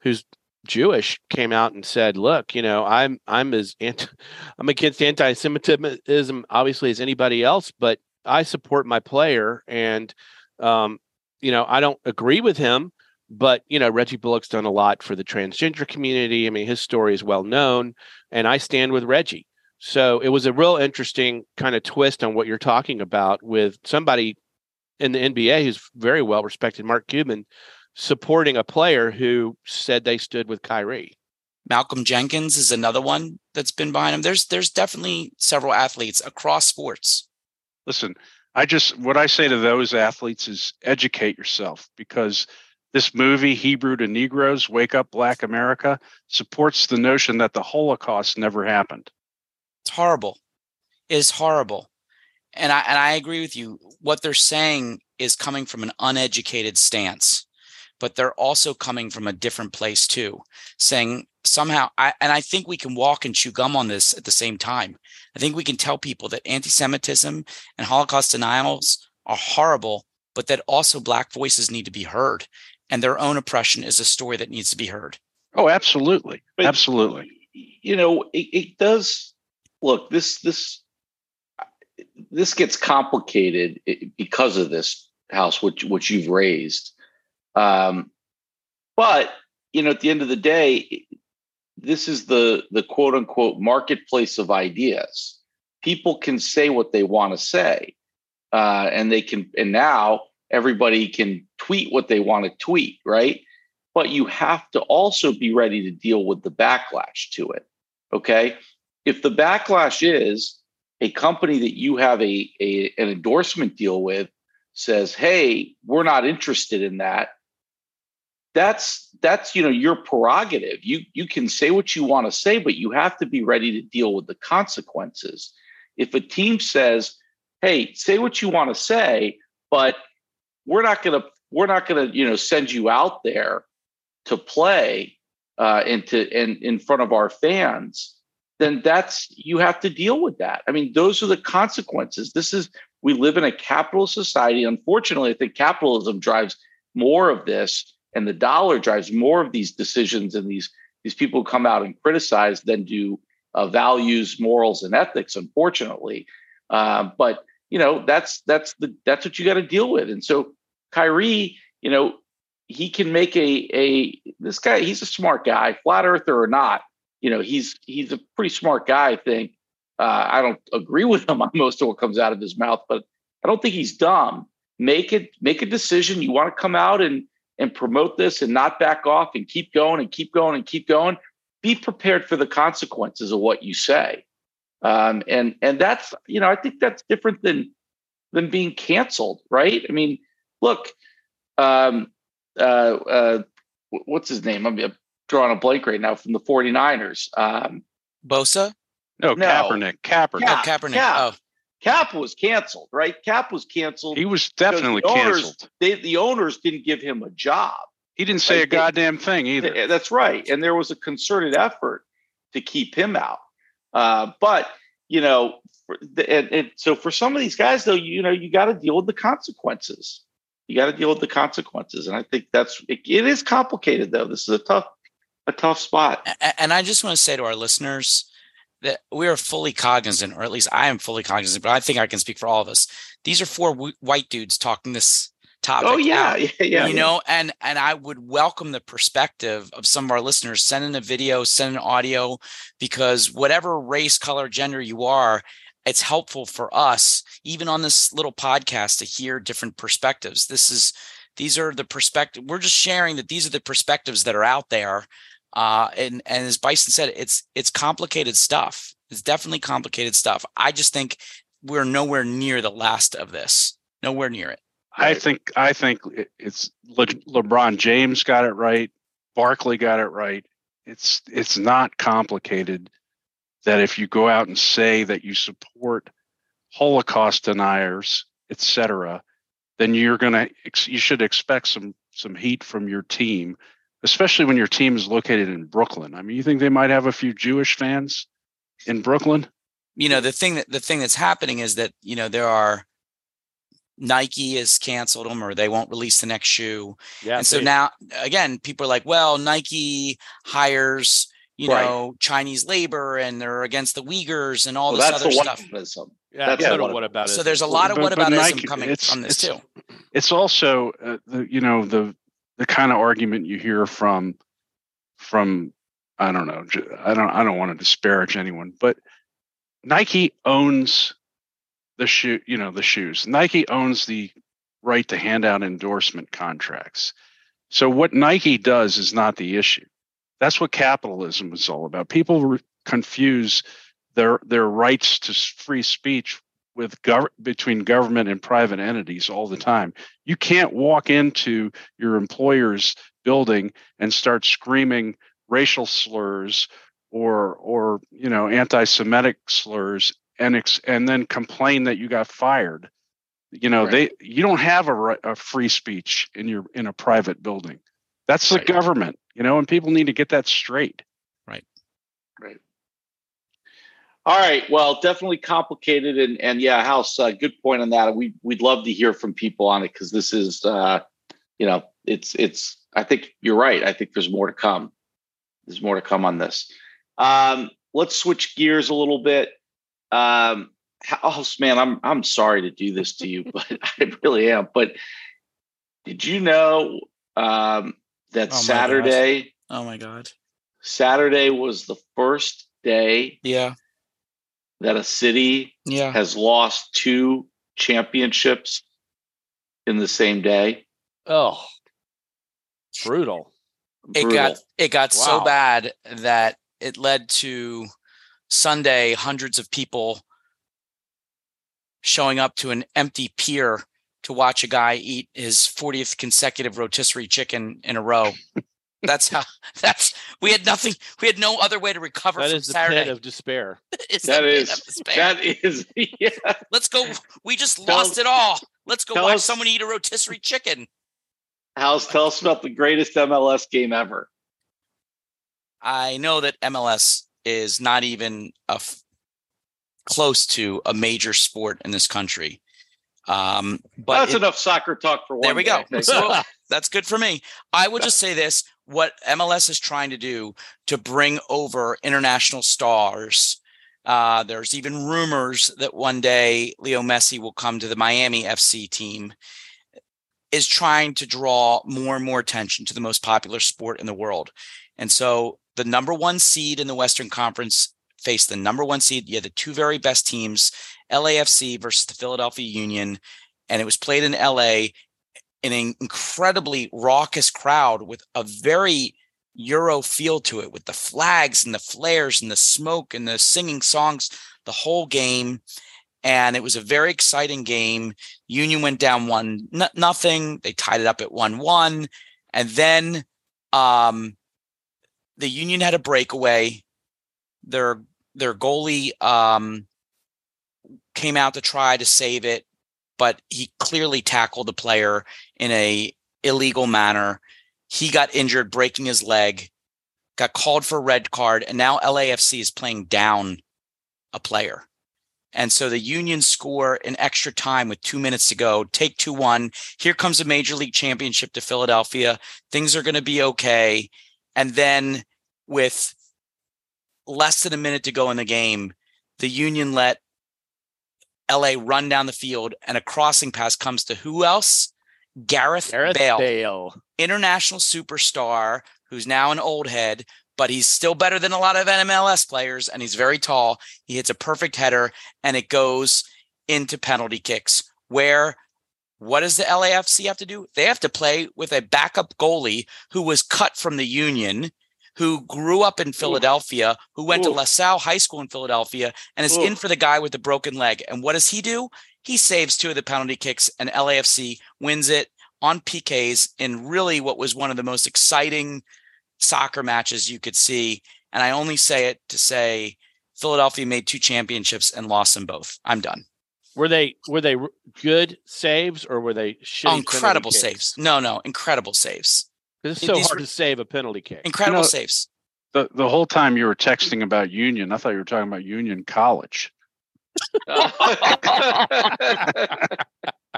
who's Jewish, came out and said, "Look, you know, I'm I'm as anti, I'm against anti-Semitism, obviously, as anybody else, but I support my player, and um, you know, I don't agree with him." but you know reggie bullock's done a lot for the transgender community i mean his story is well known and i stand with reggie so it was a real interesting kind of twist on what you're talking about with somebody in the nba who's very well respected mark cuban supporting a player who said they stood with kyrie Malcolm Jenkins is another one that's been behind him. There's there's definitely several athletes across sports. listen i just what i say to those athletes is educate yourself because this movie hebrew to negroes wake up black america supports the notion that the holocaust never happened It's horrible. It is horrible. And I and I agree with you. What they're saying is coming from an uneducated stance, but they're also coming from a different place too, saying somehow I and I think we can walk and chew gum on this at the same time. I think we can tell people that anti-Semitism and Holocaust denials are horrible, but that also black voices need to be heard. And their own oppression is a story that needs to be heard. oh absolutely But- absolutely you know it, it does look this this this gets complicated because of this house which which you've raised um but you know at the end of the day this is the the quote unquote marketplace of ideas people can say what they want to say uh and they can and now everybody can tweet what they want to tweet right but you have to also be ready to deal with the backlash to it Okay. If the backlash is a company that you have a, a an endorsement deal with says, hey, we're not interested in that. That's that's you know your prerogative. You you can say what you want to say, but you have to be ready to deal with the consequences. If a team says, "Hey, say what you want to say," but we're not going to we're not going to you know send you out there to play uh, and to and in front of our fans, then that's you have to deal with that. I mean, those are the consequences. This is we live in a capitalist society. Unfortunately, I think capitalism drives more of this, and the dollar drives more of these decisions and these these people come out and criticize than do uh, values, morals, and ethics. Unfortunately, uh, but you know that's that's the that's what you got to deal with. And so Kyrie, you know, he can make a a this guy. He's a smart guy, flat earther or not. You know, he's he's a pretty smart guy. I think. Uh, I don't agree with him on most of what comes out of his mouth, but I don't think he's dumb. Make it make a decision. You want to come out and and promote this and not back off and keep going and keep going and keep going. Be prepared for the consequences of what you say. Um, and and that's you know I think that's different than than being canceled, right? I mean, look, um, uh, uh, what's his name? I'm drawing a blank right now from the 49ers. Um, Bosa? No, No. Kaepernick. Kaepernick. Yeah. oh, Kaepernick. Cap. Oh, Cap was canceled, right? Cap was canceled. He was definitely the owners- canceled. They, the owners didn't give him a job. He didn't say a Like, they- goddamn thing either. Th- That's right. And there was a concerted effort to keep him out. Uh, but, you know, for the, and, and so for some of these guys, though, you know, you got to deal with the consequences. You got to deal with the consequences. And I think that's, it, it is complicated, though. This is a tough, a tough spot. A- And I just want to say to our listeners that we are fully cognizant, or at least I am fully cognizant, but I think I can speak for all of us. These are four w- white dudes talking this topic. Oh, yeah. out, Yeah. yeah you know, and and I would welcome the perspective of some of our listeners. Send in a video, send an audio, because whatever race, color, gender you are, it's helpful for us, even on this little podcast, to hear different perspectives. This is these are the perspective. We're just sharing that these are the perspectives that are out there. Uh, and and as Bison said, it's it's complicated stuff. It's definitely complicated stuff. I just think we're nowhere near the last of this. Nowhere near it. I think I think it's Le- LeBron James got it right. Barkley got it right. It's it's not complicated. That if you go out and say that you support Holocaust deniers, etc., then you're gonna you should expect some some heat from your team, especially when your team is located in Brooklyn. I mean, you think they might have a few Jewish fans in Brooklyn? you know the thing that the thing that's happening is that you know there are Nike has canceled them or they won't release the next shoe. Yeah. and so they- now again people are like well Nike hires you Right. know Chinese labor and they're against the Uyghurs and all Well, this that's other the stuff. whataboutism. yeah, that's that's what- what, what about it? So there's a lot of But- but whataboutism Nike- coming it's- from this it's- too. it's also uh, the you know the the kind of argument you hear from from I don't know I don't I don't want to disparage anyone but Nike owns the shoe you know the shoes. Nike owns the right to hand out endorsement contracts. So what Nike does is not the issue. That's what capitalism is all about. People re- confuse their their rights to free speech with gov- between government and private entities all the time. You can't walk into your employer's building and start screaming racial slurs or or you know anti-semitic slurs and ex- and then complain that you got fired. You know Right. they you don't have a, a free speech in your in a private building. That's the Right. government you know and people need to get that straight All right. Well, definitely complicated, and and yeah, House. Uh, good point on that. We we'd love to hear from people on it because this is, uh, you know, it's it's. I think you're right. I think there's more to come. There's more to come on this. Um, let's switch gears a little bit. Um, House, man, I'm I'm sorry to do this to you, but I really am. But did you know um, that Oh. Saturday Oh my god. Saturday was the first day Yeah. That a city Yeah. has lost two championships in the same day. oh, brutal. It got it got so bad that it led to Sunday hundreds of people showing up to an empty pier to watch a guy eat his 40th consecutive rotisserie chicken in a row. That's how. That's we had nothing. We had no other way to recover That from is the Saturday. pit of despair. It's That the pit is of despair. that is yeah. Let's go. We just Tell lost it all. Let's go tell watch us- someone eat a rotisserie chicken. House, tell us about the greatest MLS game ever. I know that MLS is not even a f- close to a major sport in this country. Um, but That's it- enough soccer talk for one. there we go. day. So that's good for me. I will just say this: what MLS is trying to do to bring over international stars. Uh, there's even rumors that one day Leo Messi will come to the Miami FC team. Is trying to draw more and more attention to the most popular sport in the world, and so the number one seed in the Western Conference faced the number one seed. You had the two very best teams, LAFC versus the Philadelphia Union, and it was played in LA in an incredibly raucous crowd with a very Euro feel to it, with the flags and the flares and the smoke and the singing songs the whole game. And it was a very exciting game. Union went down one n- nothing. They tied it up at one one, and then um, the Union had a breakaway. Their their goalie um, came out to try to save it, but he clearly tackled the player in a illegal manner. He got injured, breaking his leg, got called for red card, and now LAFC is playing down a player. And so the Union score in extra time with two minutes to go, take 2 1. Here comes a major league championship to Philadelphia. Things are going to be okay. And then with less than a minute to go in the game, the Union let LA run down the field, and a crossing pass comes to who else? Gareth, Gareth Bale, Bale. international superstar who's now an old head, but he's still better than a lot of NMLS players, and he's very tall. He hits a perfect header, and it goes into penalty kicks. Where what does the LAFC have to do? They have to play with a backup goalie who was cut from the Union, who grew up in Philadelphia, who went to Oof. LaSalle High School in Philadelphia, and is Oof. in for the guy with the broken leg. And what does he do? He saves two of the penalty kicks, and LAFC wins it on PKs in really what was one of the most exciting soccer matches you could see. And I only say it to say Philadelphia made two championships and lost them both. I'm done. Were they were they good saves or were they? Oh, incredible saves. No, no, incredible saves. 'Cause It's so These hard to save a penalty kick. Incredible know- saves. The the whole time you were texting about Union, I thought you were talking about Union College.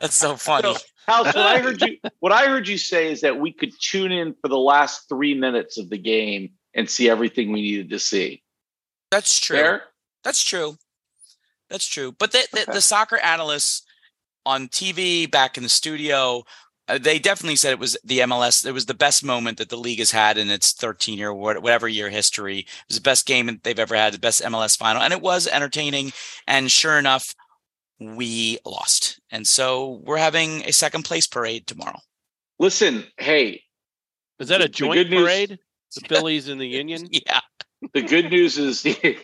That's so funny. So, House, what I heard you what I heard you say is that we could tune in for the last three minutes of the game and see everything we needed to see. That's true. Fair? That's true. That's true. But the, the, the soccer analysts on TV back in the studio, Uh, they definitely said it was the MLS. It was the best moment that the league has had in its 13 year, whatever year history. It was the best game they've ever had, the best MLS final. And it was entertaining. And sure enough, we lost. And so we're having a second place parade tomorrow. Listen, hey, Is that a The joint good news- parade? The Phillies and the Union? Yeah. the good news is the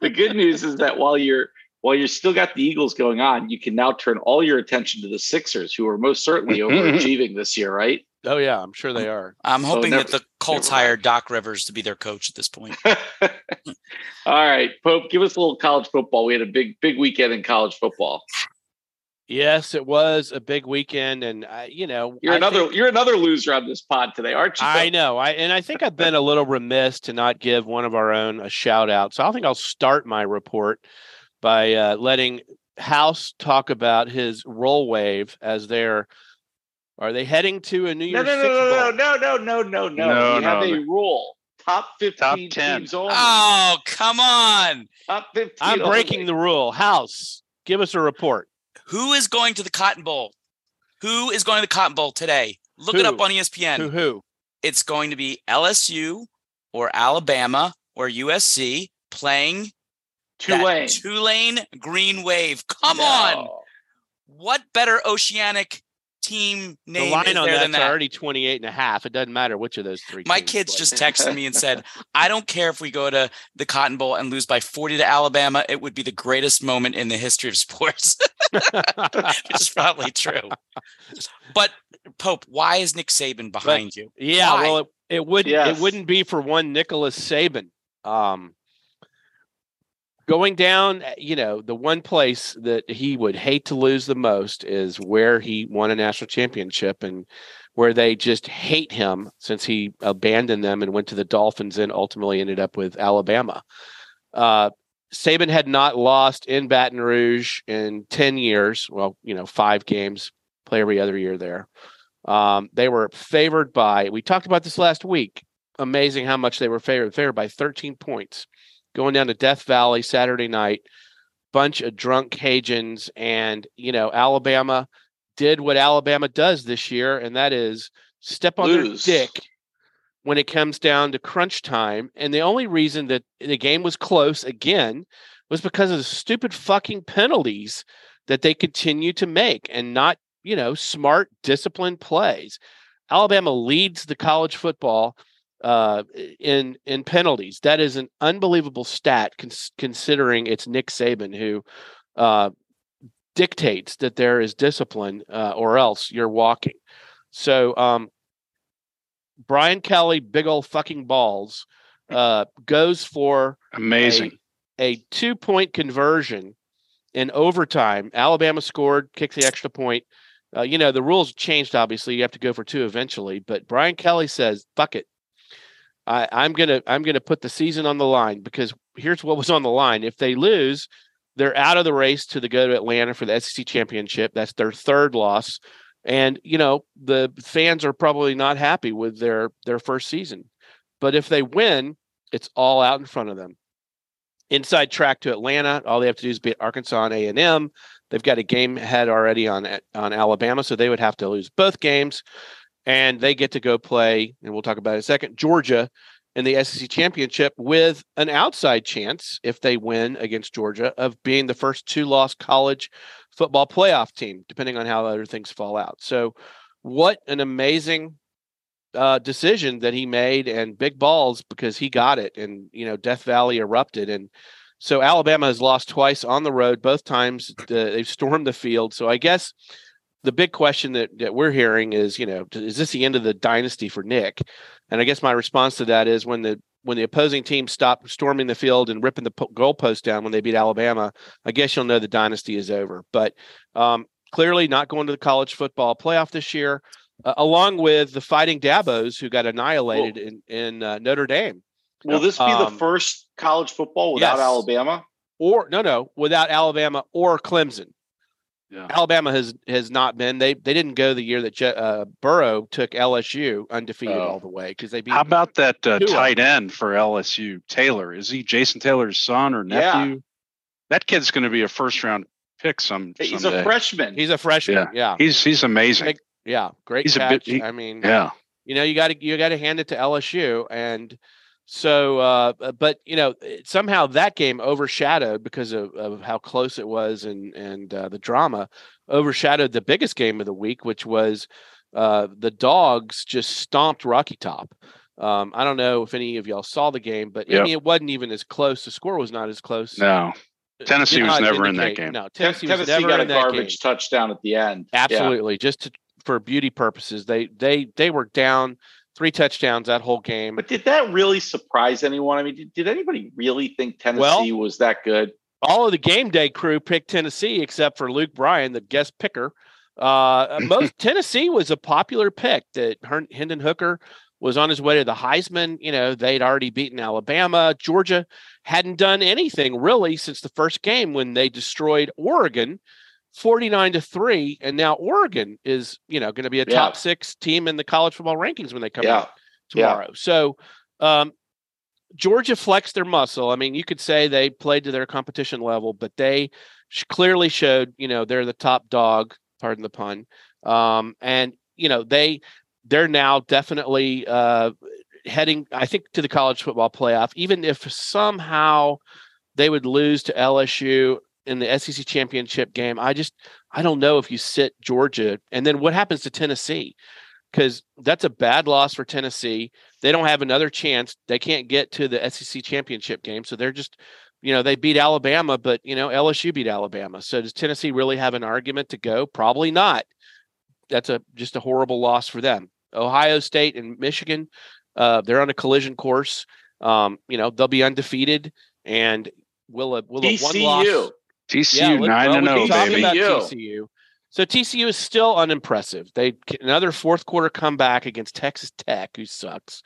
good news is that while you're while you're still got the Eagles going on, you can now turn all your attention to the Sixers, who are most certainly overachieving this year, right? Oh yeah, I'm sure they are. I'm So hoping never- that the Colts never mind. hire Doc Rivers to be their coach at this point. all right, Pope, give us a little college football. We had a big, big weekend in college football. Yes, it was a big weekend, and uh, you know, You're I another, think- you're another loser on this pod today, aren't you? I know. I and I think I've been a little remiss to not give one of our own a shout out. So I think I'll start my report by uh, letting House talk about his roll wave as they're are they heading to a New No, Year's no, Six no, no, bowl? no, no, no, no, no. No, We have no. a rule: top fifteen Top 10. teams only. Oh, come on. top fifteen. I'm breaking only. the rule. House, give us a report. Who is going to the Cotton Bowl? Who is going to the Cotton Bowl today? Look it up on ESPN. Who who? It's going to be LSU or Alabama or USC playing that Tulane. Tulane Green Wave. Come on. What better oceanic team name The line is on there that's than that? already 28 and a half. It doesn't matter which of those three. My teams kids play. just texted me and said, I don't care if we go to the Cotton Bowl and lose by 40 to Alabama. It would be the greatest moment in the history of sports. which is probably true. But Pope, why is Nick Saban behind you? Yeah, Why? well, it, it would Yes. it wouldn't be for one Nicholas Saban. Um, going down, uh, you know, the one place that he would hate to lose the most is where he won a national championship and where they just hate him since he abandoned them and went to the Dolphins and ultimately ended up with Alabama. Uh, Saban had not lost in Baton Rouge in 10 years. Well, you know, five games, play every other year there. Um, they were favored by, we talked about this last week. Amazing how much they were favored, favored by 13 points. Going down to Death Valley Saturday night, bunch of drunk Cajuns, and you know, Alabama did what Alabama does this year, and that is step on Lose. their dick when it comes down to crunch time. And the only reason that the game was close again was because of the stupid fucking penalties that they continue to make and not, you know, smart, disciplined plays. Alabama leads the college football uh, in in penalties. That is an unbelievable stat, cons- considering it's Nick Saban who uh, dictates that there is discipline, uh, or else you're walking. So, um, Brian Kelly, big old fucking balls, uh, goes for Amazing. a two point conversion in overtime. Alabama scored, kicked the extra point. Uh, you know, the rules changed, obviously. You have to go for two eventually. But Brian Kelly says, fuck it. I, I'm gonna I'm gonna put the season on the line because here's what was on the line. If they lose, they're out of the race to the go to Atlanta for the SEC championship. That's their third loss. And you know, the fans are probably not happy with their their first season. But if they win, it's all out in front of them inside track to Atlanta. All they have to do is beat Arkansas and A and M. They've got a game ahead already on on Alabama, so they would have to lose both games, and they get to go play. And we'll talk about it in a second. Georgia in the SEC championship with an outside chance if they win against Georgia of being the first two loss college football playoff team, depending on how other things fall out. So, what an amazing uh, decision that he made and big balls because he got it and you know Death Valley erupted and so Alabama has lost twice on the road both times they've stormed the field so I guess the big question that, that we're hearing is you know is this the end of the dynasty for Nick and I guess my response to that is when the when the opposing team stopped storming the field and ripping the po- goalpost down when they beat Alabama I guess you'll know the dynasty is over but um, clearly not going to the college football playoff this year uh, along with the Fighting Dabos who got annihilated in in uh, Notre Dame. Will this be Um, the first college football without yes. Alabama? Or no, no, without Alabama or Clemson. Yeah. Alabama has has not been. They they didn't go the year that Je- uh, Burrow took LSU undefeated Oh. all the way because they beat. How about that uh, tight end for LSU, Taylor? Is he Jason Taylor's son or Yeah. nephew? That kid's going to be a first round pick some He's someday. a freshman. He's a freshman. Yeah. Yeah, He's he's amazing. Big- yeah, great He's a catch. bit- he- I mean, yeah. you know you got to you got to hand it to LSU and so uh but you know somehow that game overshadowed because of, of how close it was and and uh, the drama overshadowed the biggest game of the week which was uh the dogs just stomped Rocky Top um I don't know if any of y'all saw the game but I mean it wasn't even as close the score was not as close No. Tennessee was not never in that game. no Ten- Tennessee, was never got a in that game. garbage touchdown at the end. Yeah. Absolutely, just to, for beauty purposes. They they they were down three touchdowns that whole game. But did that really surprise anyone? I mean, did, did anybody really think Tennessee was that good? All of the game day crew picked Tennessee except for Luke Bryan, the guest picker. Uh, most Tennessee was a popular pick. That Hendon Hooker was on his way to the Heisman. You know, they'd already beaten Alabama. Georgia hadn't done anything really since the first game when they destroyed Oregon. 49 to 3 and now Oregon is you know going to be a Yeah. top 6 team in the college football rankings when they come Yeah. out tomorrow. So um, Georgia flexed their muscle. I mean, you could say they played to their competition level, but they sh- clearly showed, you know, they're the top dog, pardon the pun. Um, and you know, they they're now definitely uh, heading, I think, to the college football playoff. Even if somehow they would lose to LSU in the SEC championship game, I just I don't know if you sit Georgia, and then what happens to Tennessee? Because that's a bad loss for Tennessee they don't have another chance. They can't get to the SEC championship game, so they're just you know, they beat Alabama, but you know, LSU beat Alabama. So does Tennessee really have an argument to go? Probably not. That's a just a horrible loss for them. Ohio State and Michigan, uh, they're on a collision course. Um, you know, they'll be undefeated, and will a will a one loss TCU. TCU look, nine well, and zero, baby. about TCU. TCU. So TCU is still unimpressive. They another fourth quarter comeback against Texas Tech, who sucks.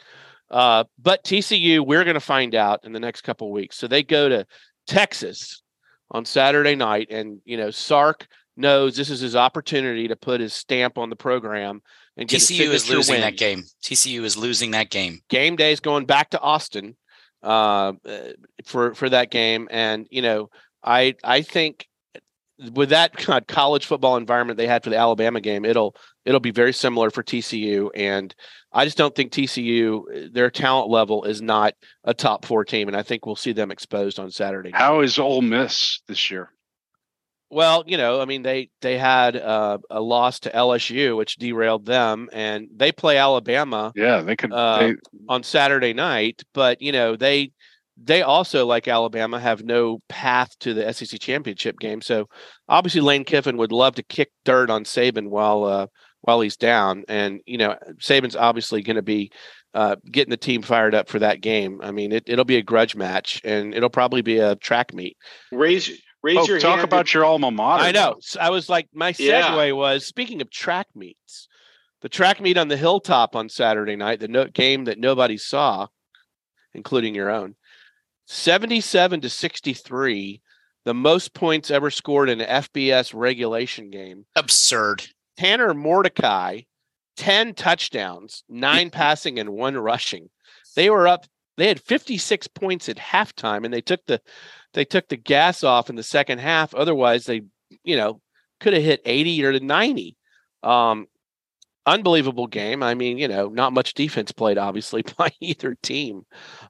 Uh, but TCU, we're going to find out in the next couple of weeks. So they go to Texas on Saturday night, and you know Sark knows this is his opportunity to put his stamp on the program and get TCU is losing win. that game. TCU is losing that game. game day is going back to Austin uh, uh, for for that game, and you know, I I think with that college football environment they had for the Alabama game, it'll it'll be very similar for TCU, and I just don't think TCU their talent level is not a top four team, and I think we'll see them exposed on Saturday. night. How is Ole Miss this year? Well, you know, I mean, they they had uh, a loss to LSU, which derailed them, and they play Alabama Yeah, they could. Uh, they, on Saturday night, but you know they they also like Alabama have no path to the SEC championship game. So obviously Lane Kiffin would love to kick dirt on Saban while uh, while he's down, and you know Saban's obviously going to be uh, getting the team fired up for that game. I mean, it, it'll be a grudge match, and it'll probably be a track meet. Raise raise oh, your talk hand. about your alma mater. I know. So I was like, my segue Yeah. was speaking of track meets, the track meet on the hilltop on Saturday night, the no- game that nobody saw, including your own, seventy-seven to sixty-three, the most points ever scored in an FBS regulation game. Absurd. Tanner Mordecai, ten touchdowns, nine passing and one rushing. They were up. They had fifty-six points at halftime, and they took the they took the gas off in the second half. Otherwise, they, you know, could have hit 80 or 90. Um, unbelievable game. I mean, you know, not much defense played, obviously, by either team.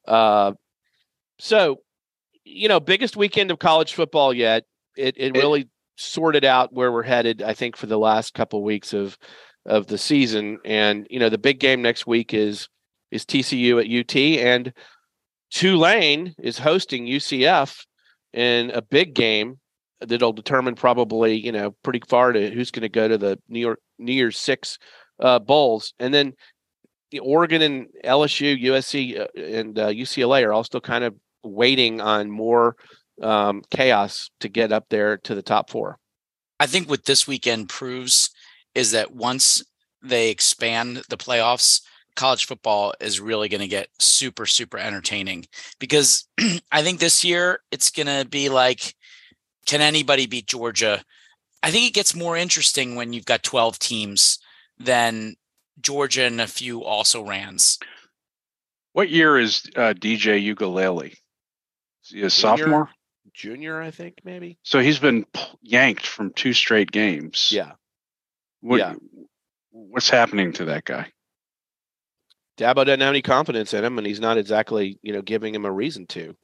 Uh, so, you know, biggest weekend of college football yet. It it It- really sorted out where we're headed, I think, for the last couple weeks of of the season. And, you know, the big game next week is is TCU at UT and Tulane is hosting UCF in a big game that'll determine probably you know pretty far to who's going to go to the New York New Year's Six uh, bowls, and then the Oregon and LSU, USC, uh, and uh, UCLA are all still kind of waiting on more um, chaos to get up there to the top four. I think what this weekend proves is that once they expand the playoffs, college football is really going to get super, super entertaining because I think this year it's going to be like, can anybody beat Georgia? I think it gets more interesting when you've got 12 teams than Georgia and a few also rans. What year is uh, DJ Uiagalelei? Is a Junior? sophomore? Junior, I think maybe. So he's been yanked from two straight games. Yeah, What, yeah. What's happening to that guy? Dabo doesn't have any confidence in him, and he's not exactly you know giving him a reason to.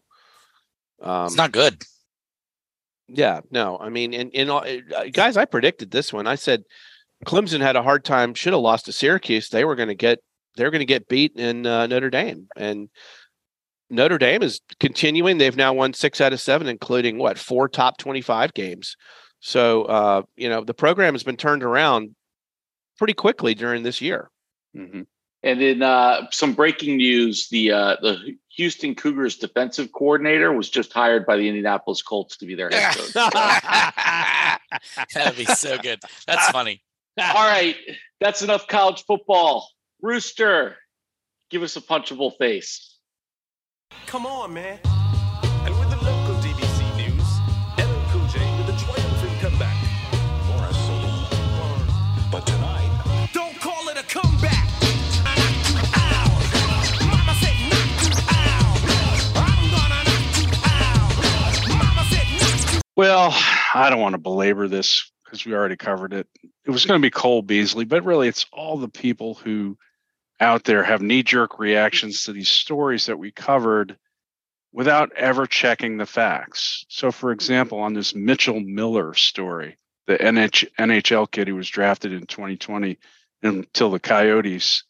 Um, It's not good. Yeah, no, I mean, and, and all, uh, guys, I predicted this one. I said Clemson had a hard time, should have lost to Syracuse. They were going to get, they're going to get beat in uh, Notre Dame, and Notre Dame is continuing. They've now won six out of seven, including what four top twenty-five games. So, uh, you know, the program has been turned around pretty quickly during this year. hmm And then uh, some breaking news, the uh, the Houston Cougars defensive coordinator was just hired by the Indianapolis Colts to be their head coach. That'd be so good. That's funny. All right, that's enough college football. Rooster, give us a punchable face. Come on, man. And with the local DBC news, LL Cool J with a triumphant comeback. Morris Saloon. But tonight, Don't call it a comeback. Well, I don't want to belabor this because we already covered it. It was going to be Cole Beasley, but really it's all the people who out there have knee jerk reactions to these stories that we covered without ever checking the facts. So, for mm-hmm. example, on this Mitchell Miller story, the NH- NHL kid who was drafted in 2020 until the Coyotes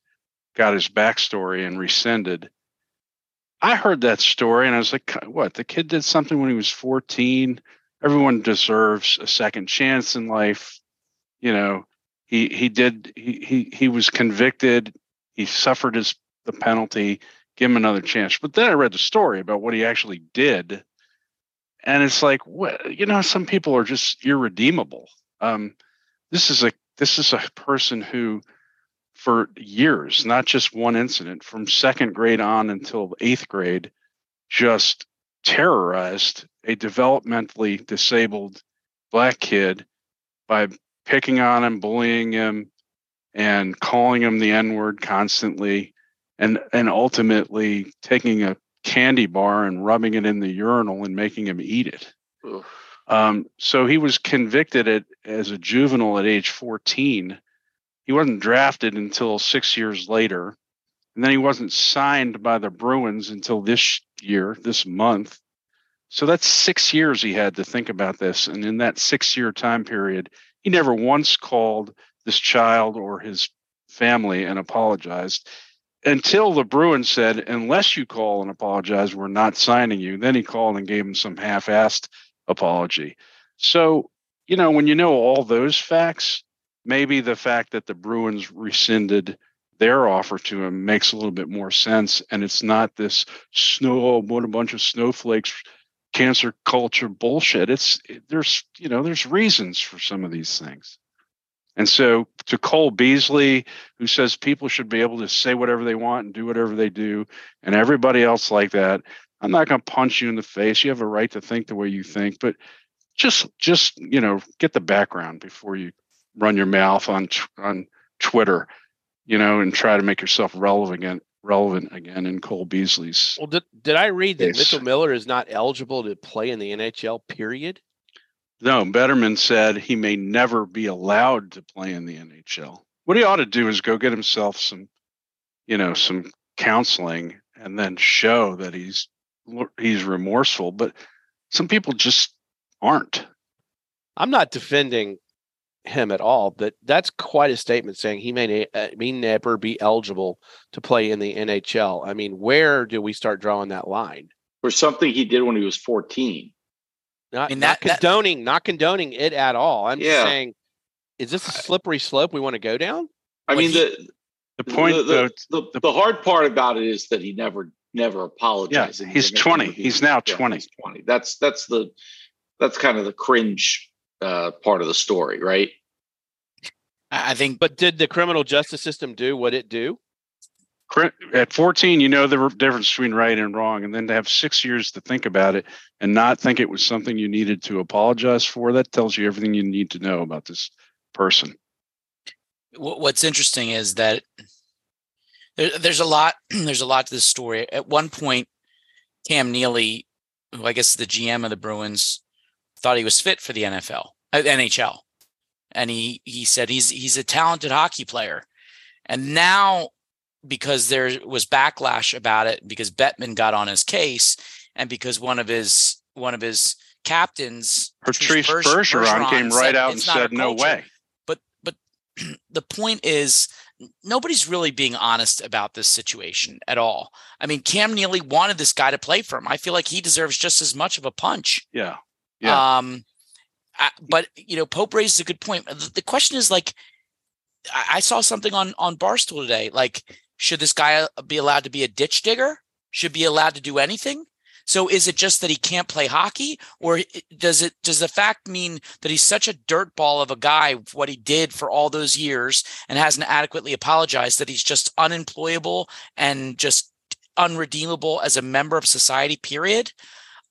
got his backstory and rescinded. I heard that story and I was like, what? The kid did something when he was 14. Everyone deserves a second chance in life. You know, he he did he he he was convicted. He suffered his the penalty. Give him another chance. But then I read the story about what he actually did, and it's like, what you know, some people are just irredeemable. Um, this is a this is a person who for years, not just one incident, from second grade on until eighth grade, just terrorized a developmentally disabled black kid by picking on him, bullying him, and calling him the N word constantly, and and ultimately taking a candy bar and rubbing it in the urinal and making him eat it. Um, so he was convicted at, as a juvenile at age 14 he wasn't drafted until six years later. And then he wasn't signed by the Bruins until this year, this month. So that's six years he had to think about this. And in that six year time period, he never once called this child or his family and apologized until the Bruins said, unless you call and apologize, we're not signing you. Then he called and gave him some half assed apology. So, you know, when you know all those facts, maybe the fact that the Bruins rescinded their offer to him makes a little bit more sense. And it's not this snow, oh, what a bunch of snowflakes, cancer culture bullshit. It's there's you know there's reasons for some of these things. And so to Cole Beasley, who says people should be able to say whatever they want and do whatever they do, and everybody else like that, I'm not going to punch you in the face. You have a right to think the way you think, but just just you know get the background before you run your mouth on on Twitter, you know, and try to make yourself relevant again, relevant again in Cole Beasley's. Well, did, did I read that. Mitchell Miller is not eligible to play in the NHL? Period. No, Bettman said he may never be allowed to play in the NHL. What he ought to do is go get himself some, you know, some counseling and then show that he's he's remorseful. But some people just aren't. I'm not defending him at all, but that's quite a statement saying he may, uh, may never be eligible to play in the NHL. I mean, where do we start drawing that line? For something he did when he was 14. Not, mean, not that- that- condoning, not condoning it at all. I'm Yeah. just saying, is this a slippery slope we want to go down? I When mean, he- the, The point, the, though, the, the, the hard part about it is that he never never apologized. Yeah, he's 20. interviewed. He's now Yeah, 20. he's 20. That's that's the that's kind of the cringe uh, part of the story, right? I I think But did the criminal justice system do what it do? At 14, you know the difference between right and wrong, and then to have six years to think about it and not think it was something you needed to apologize for, that tells you everything you need to know about this person. what's interesting is that there's a lot there's a lot to this story. At one point, Cam Neely, who I guess the GM of the Bruins, thought he was fit for the NFL, uh, NHL, and he he said he's he's a talented hockey player, and now because there was backlash about it because Bettman got on his case, and because one of his one of his captains, Patrice Berge- Bergeron came right said, out and "It's not our said, "No way." but but the point is nobody's really being honest about this situation at all. I mean, Cam Neely wanted this guy to play for him. I feel like he deserves just as much of a punch. Yeah, Yeah. Um, I, but you know, Pope raises a good point. The, the question is like, I, I saw something on on Barstool today. Like, should this guy uh, be allowed to be a ditch digger? Should be allowed to do anything? So is it just that he can't play hockey, or does it does the fact mean that he's such a dirtball of a guy what he did for all those years and hasn't adequately apologized that he's just unemployable and just unredeemable as a member of society? Period.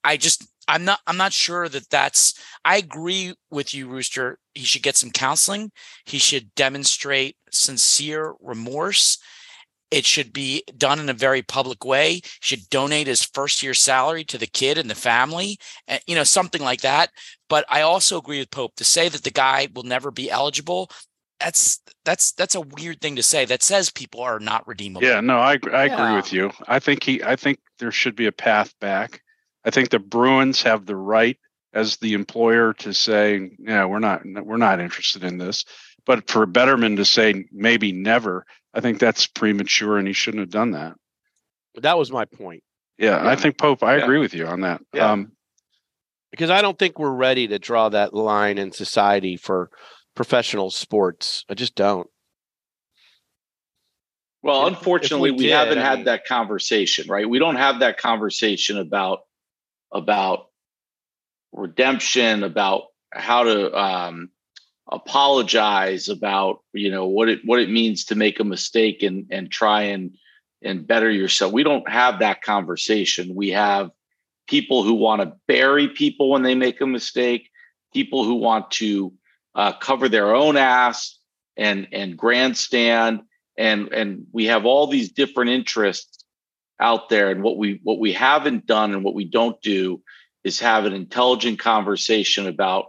I just I'm not I'm not sure that that's I agree with you Rooster he should get some counseling he should demonstrate sincere remorse it should be done in a very public way he should donate his first year salary to the kid and the family and you know something like that but I also agree with Pope to say that the guy will never be eligible that's that's that's a weird thing to say that says people are not redeemable Yeah, no, I I agree Yeah. with you. I think he I think there should be a path back. I think the Bruins have the right as the employer to say, yeah, we're not we're not interested in this. But for Bettman to say maybe never, I think that's premature and he shouldn't have done that. That was my point. Yeah, Yeah. I think Pope. I Yeah. agree with you on that. Yeah. Um, because I don't think we're ready to draw that line in society for professional sports. I just don't. Well, If- if unfortunately, we we, did, haven't I had that conversation, right? We don't have that conversation about about redemption, about how to um, apologize, about you know what it what it means to make a mistake and and try and and better yourself. We don't have that conversation. We have people who want to bury people when they make a mistake, people who want to uh, cover their own ass and and grandstand and and we have all these different interests out there and what we what we haven't done and what we don't do is have an intelligent conversation about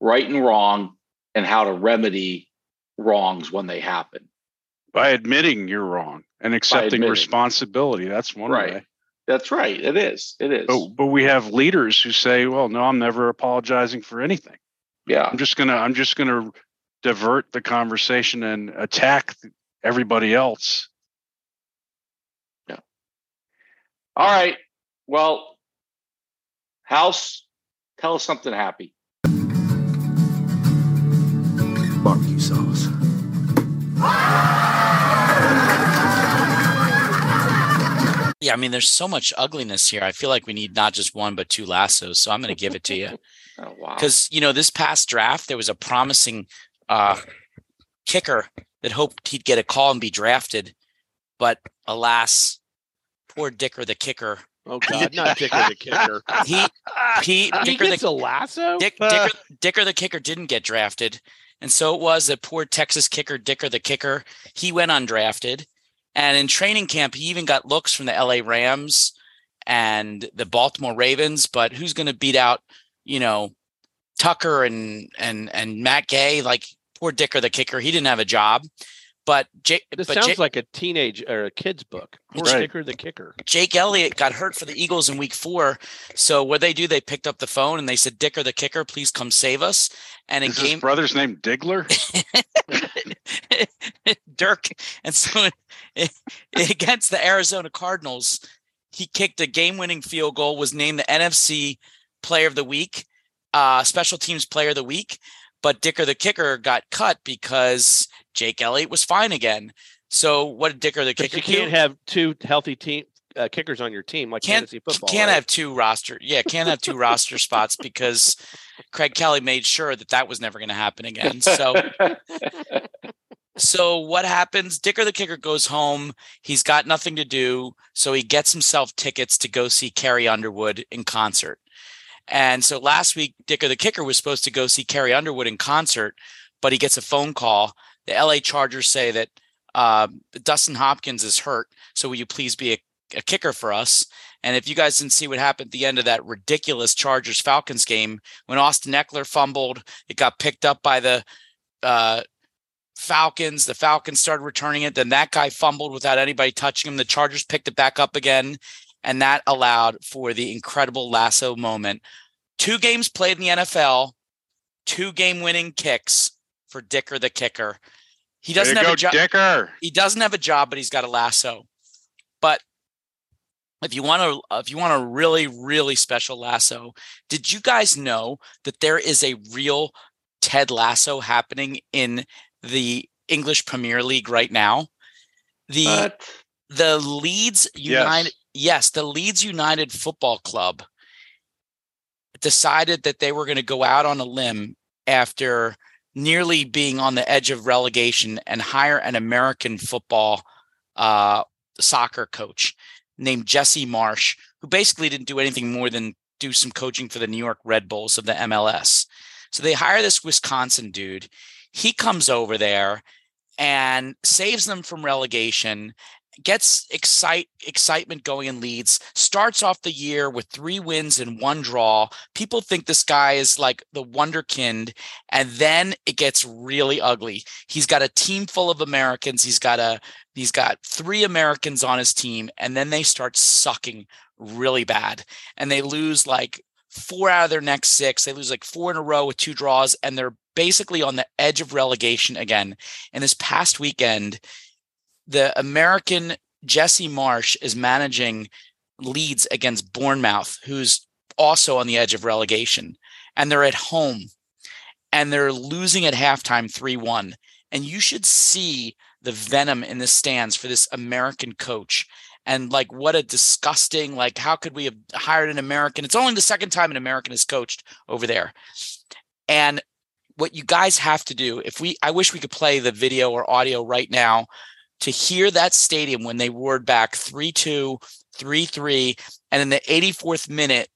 right and wrong and how to remedy wrongs when they happen by admitting you're wrong and accepting responsibility. That's one Right. way. that's right it is it is But but we have leaders who say, "Well, no, I'm never apologizing for anything. yeah I'm just gonna I'm just gonna divert the conversation and attack everybody else." Yeah. All right well house tell us something happy Yeah, I mean, there's so much ugliness here. I feel like we need not just one, but two lassos. So I'm going to give it to you. oh wow because you know this past draft there was a promising uh, kicker that hoped he'd get a call and be drafted, but alas, poor Dicker the kicker. Oh God, not Dicker the kicker. He he He Dicker gets the a lasso. Dick, Dicker, Dicker the kicker didn't get drafted, and so it was that poor Texas kicker Dicker the kicker he went undrafted, and in training camp he even got looks from the L.A. Rams and the Baltimore Ravens, but who's going to beat out you know Tucker and and and Matt Gay like poor Dicker the kicker he didn't have a job, but Jake This but sounds Jake, like a teenage or a kid's book. Poor Right. Dicker the kicker. Jake Elliott got hurt for the Eagles in week four. So what they do, they picked up the phone and they said, Dicker the kicker, please come save us. And in Is his game brother's name Diggler? Dirk. And so against the Arizona Cardinals, he kicked a game-winning field goal, was named the NFC Player of the Week, uh, Special Teams Player of the Week. But Dicker the kicker got cut because Jake Elliott was fine again. So what did Dicker the But kicker you can't do? have two healthy team uh, kickers on your team like Can't- fantasy football. can't right? have two roster. Yeah, can't have two roster spots because Craig Kelly made sure that that was never going to happen again. So So what happens? Dicker the kicker goes home. He's got nothing to do, so he gets himself tickets to go see Carrie Underwood in concert. And so last week, Dicker the kicker was supposed to go see Carrie Underwood in concert, but he gets a phone call. The LA Chargers say that uh, Dustin Hopkins is hurt, so will you please be a, a kicker for us? And if you guys didn't see what happened at the end of that ridiculous Chargers Falcons game, when Austin Ekeler fumbled, it got picked up by the uh, Falcons. The Falcons started returning it. Then that guy fumbled without anybody touching him. The Chargers picked it back up again. And that allowed for the incredible lasso moment. Two games played in the NFL, two game winning kicks for Dicker the kicker. He doesn't have go, a job. Dicker. He doesn't have a job, but he's got a lasso. But if you want to, if you want a really, really special lasso, did you guys know that there is a real Ted Lasso happening in the English Premier League right now? The the Leeds United, yes, the Leeds United Football Club decided that they were going to go out on a limb after nearly being on the edge of relegation and hire an American football uh, soccer coach named Jesse Marsch, who basically didn't do anything more than do some coaching for the New York Red Bulls of the MLS. So they hire this Wisconsin dude. He comes over there and saves them from relegation gets excite excitement going in Leeds, starts off the year with three wins and one draw. People think this guy is like the wonderkind, and then it gets really ugly. He's got a team full of Americans. He's got a he's got three Americans on his team, and then they start sucking really bad, and they lose like four out of their next six. They lose like four in a row with two draws, and they're basically on the edge of relegation again. And this past weekend, the American Jesse Marsch is managing Leeds against Bournemouth, who's also on the edge of relegation, and they're at home and they're losing at halftime 3 1. And you should see the venom in the stands for this American coach. And like, what a disgusting, like, how could we have hired an American? It's only the second time an American has coached over there. And what you guys have to do, if we, I wish we could play the video or audio right now to hear that stadium when they roared back 3 2, 3 3. And in the 84th minute,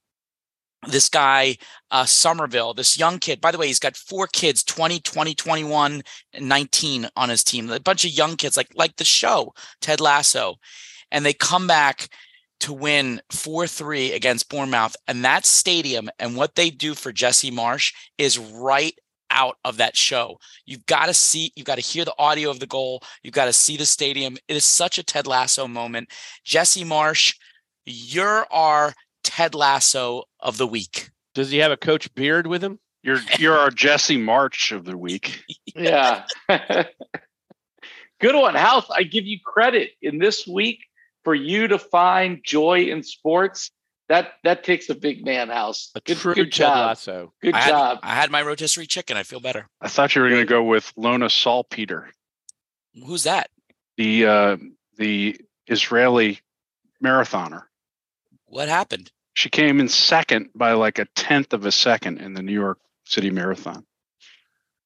this guy, uh, Summerville, this young kid, by the way, he's got four kids 20, 20, 21, and 19 on his team. A bunch of young kids, like, like the show, Ted Lasso. And they come back to win 4 3 against Bournemouth. And that stadium and what they do for Jesse Marsch is right out of that show. You've got to see, you've got to hear the audio of the goal. You've got to see the stadium. It is such a Ted Lasso moment. Jesse Marsch, you're our Ted Lasso of the week. Does he have a coach beard with him? You're you're our Jesse March of the week. Yeah. Good one, House. I give you credit in this week for you to find joy in sports. That that takes a big man, House. A Good, true good Ted job. Lasso. Good I had, job. I had my rotisserie chicken. I feel better. I thought you were going to go with Lonah Salpeter, Who's that? the uh, the Israeli marathoner. What happened? She came in second by like a tenth of a second in the New York City Marathon.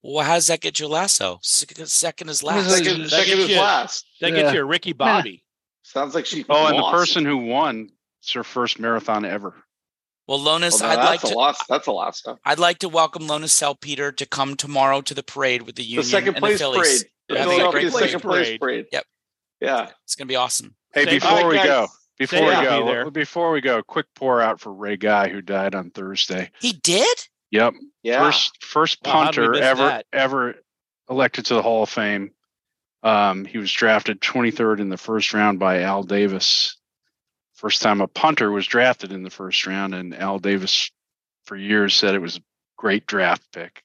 Well, how does that get you a lasso? Second, second is last. Second, That second gets is you- last. That Yeah. gets you a Ricky Bobby. Sounds like she. Oh, and the person who won, it's her first marathon ever. Well, Lonis, Well, I'd like that's to. a loss. That's a loss. Though. I'd like to welcome Lonis Salpeter to come tomorrow to the parade with the Union The second and place the parade. Phillies. The Yeah, the Philadelphia second place parade. parade. Yep. Yeah. It's gonna be awesome. Hey, Say- before we guys. go, before Say we I'll be go, there. before we go, quick pour out for Ray Guy who died on Thursday. He did. Yep, Yeah. first first Wow, how'd we punter miss ever that? ever elected to the Hall of Fame. Um, he was drafted 23rd in the first round by Al Davis. First time a punter was drafted in the first round, and Al Davis, for years, said it was a great draft pick.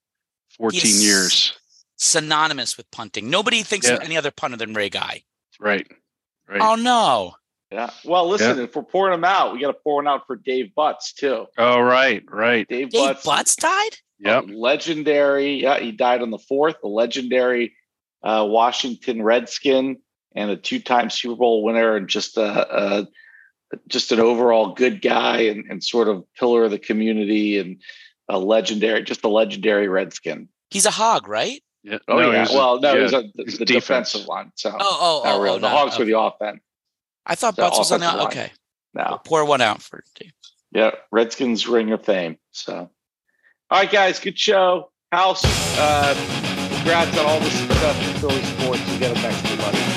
14 He's years, Synonymous with punting. Nobody thinks of any other punter than Ray Guy. right? Right. Oh no. Yeah. Well, listen, if we're pouring them out, we got to pour one out for Dave Butz too. oh, right, right. Dave, Dave Butz, Butz died. Yep. legendary. Yeah, he died on the fourth. The legendary uh, Washington Redskin and a two-time Super Bowl winner, and just a, a just an overall good guy and, and sort of pillar of the community and a legendary, just a legendary Redskin. He's a hog, right? Yeah. Oh No, yeah. he's well, no, yeah, he's a, the, he's the defense. defensive line. So Oh, oh, oh, really. oh, the no. Hogs were the offense. I thought the Butz was on offensive the. line. Okay, Now, pour one out for Dave. yeah, Redskins ring of fame. So, all right, guys, good show. House, uh, congrats on all the stuff in Philly sports. You get it back to you, buddy.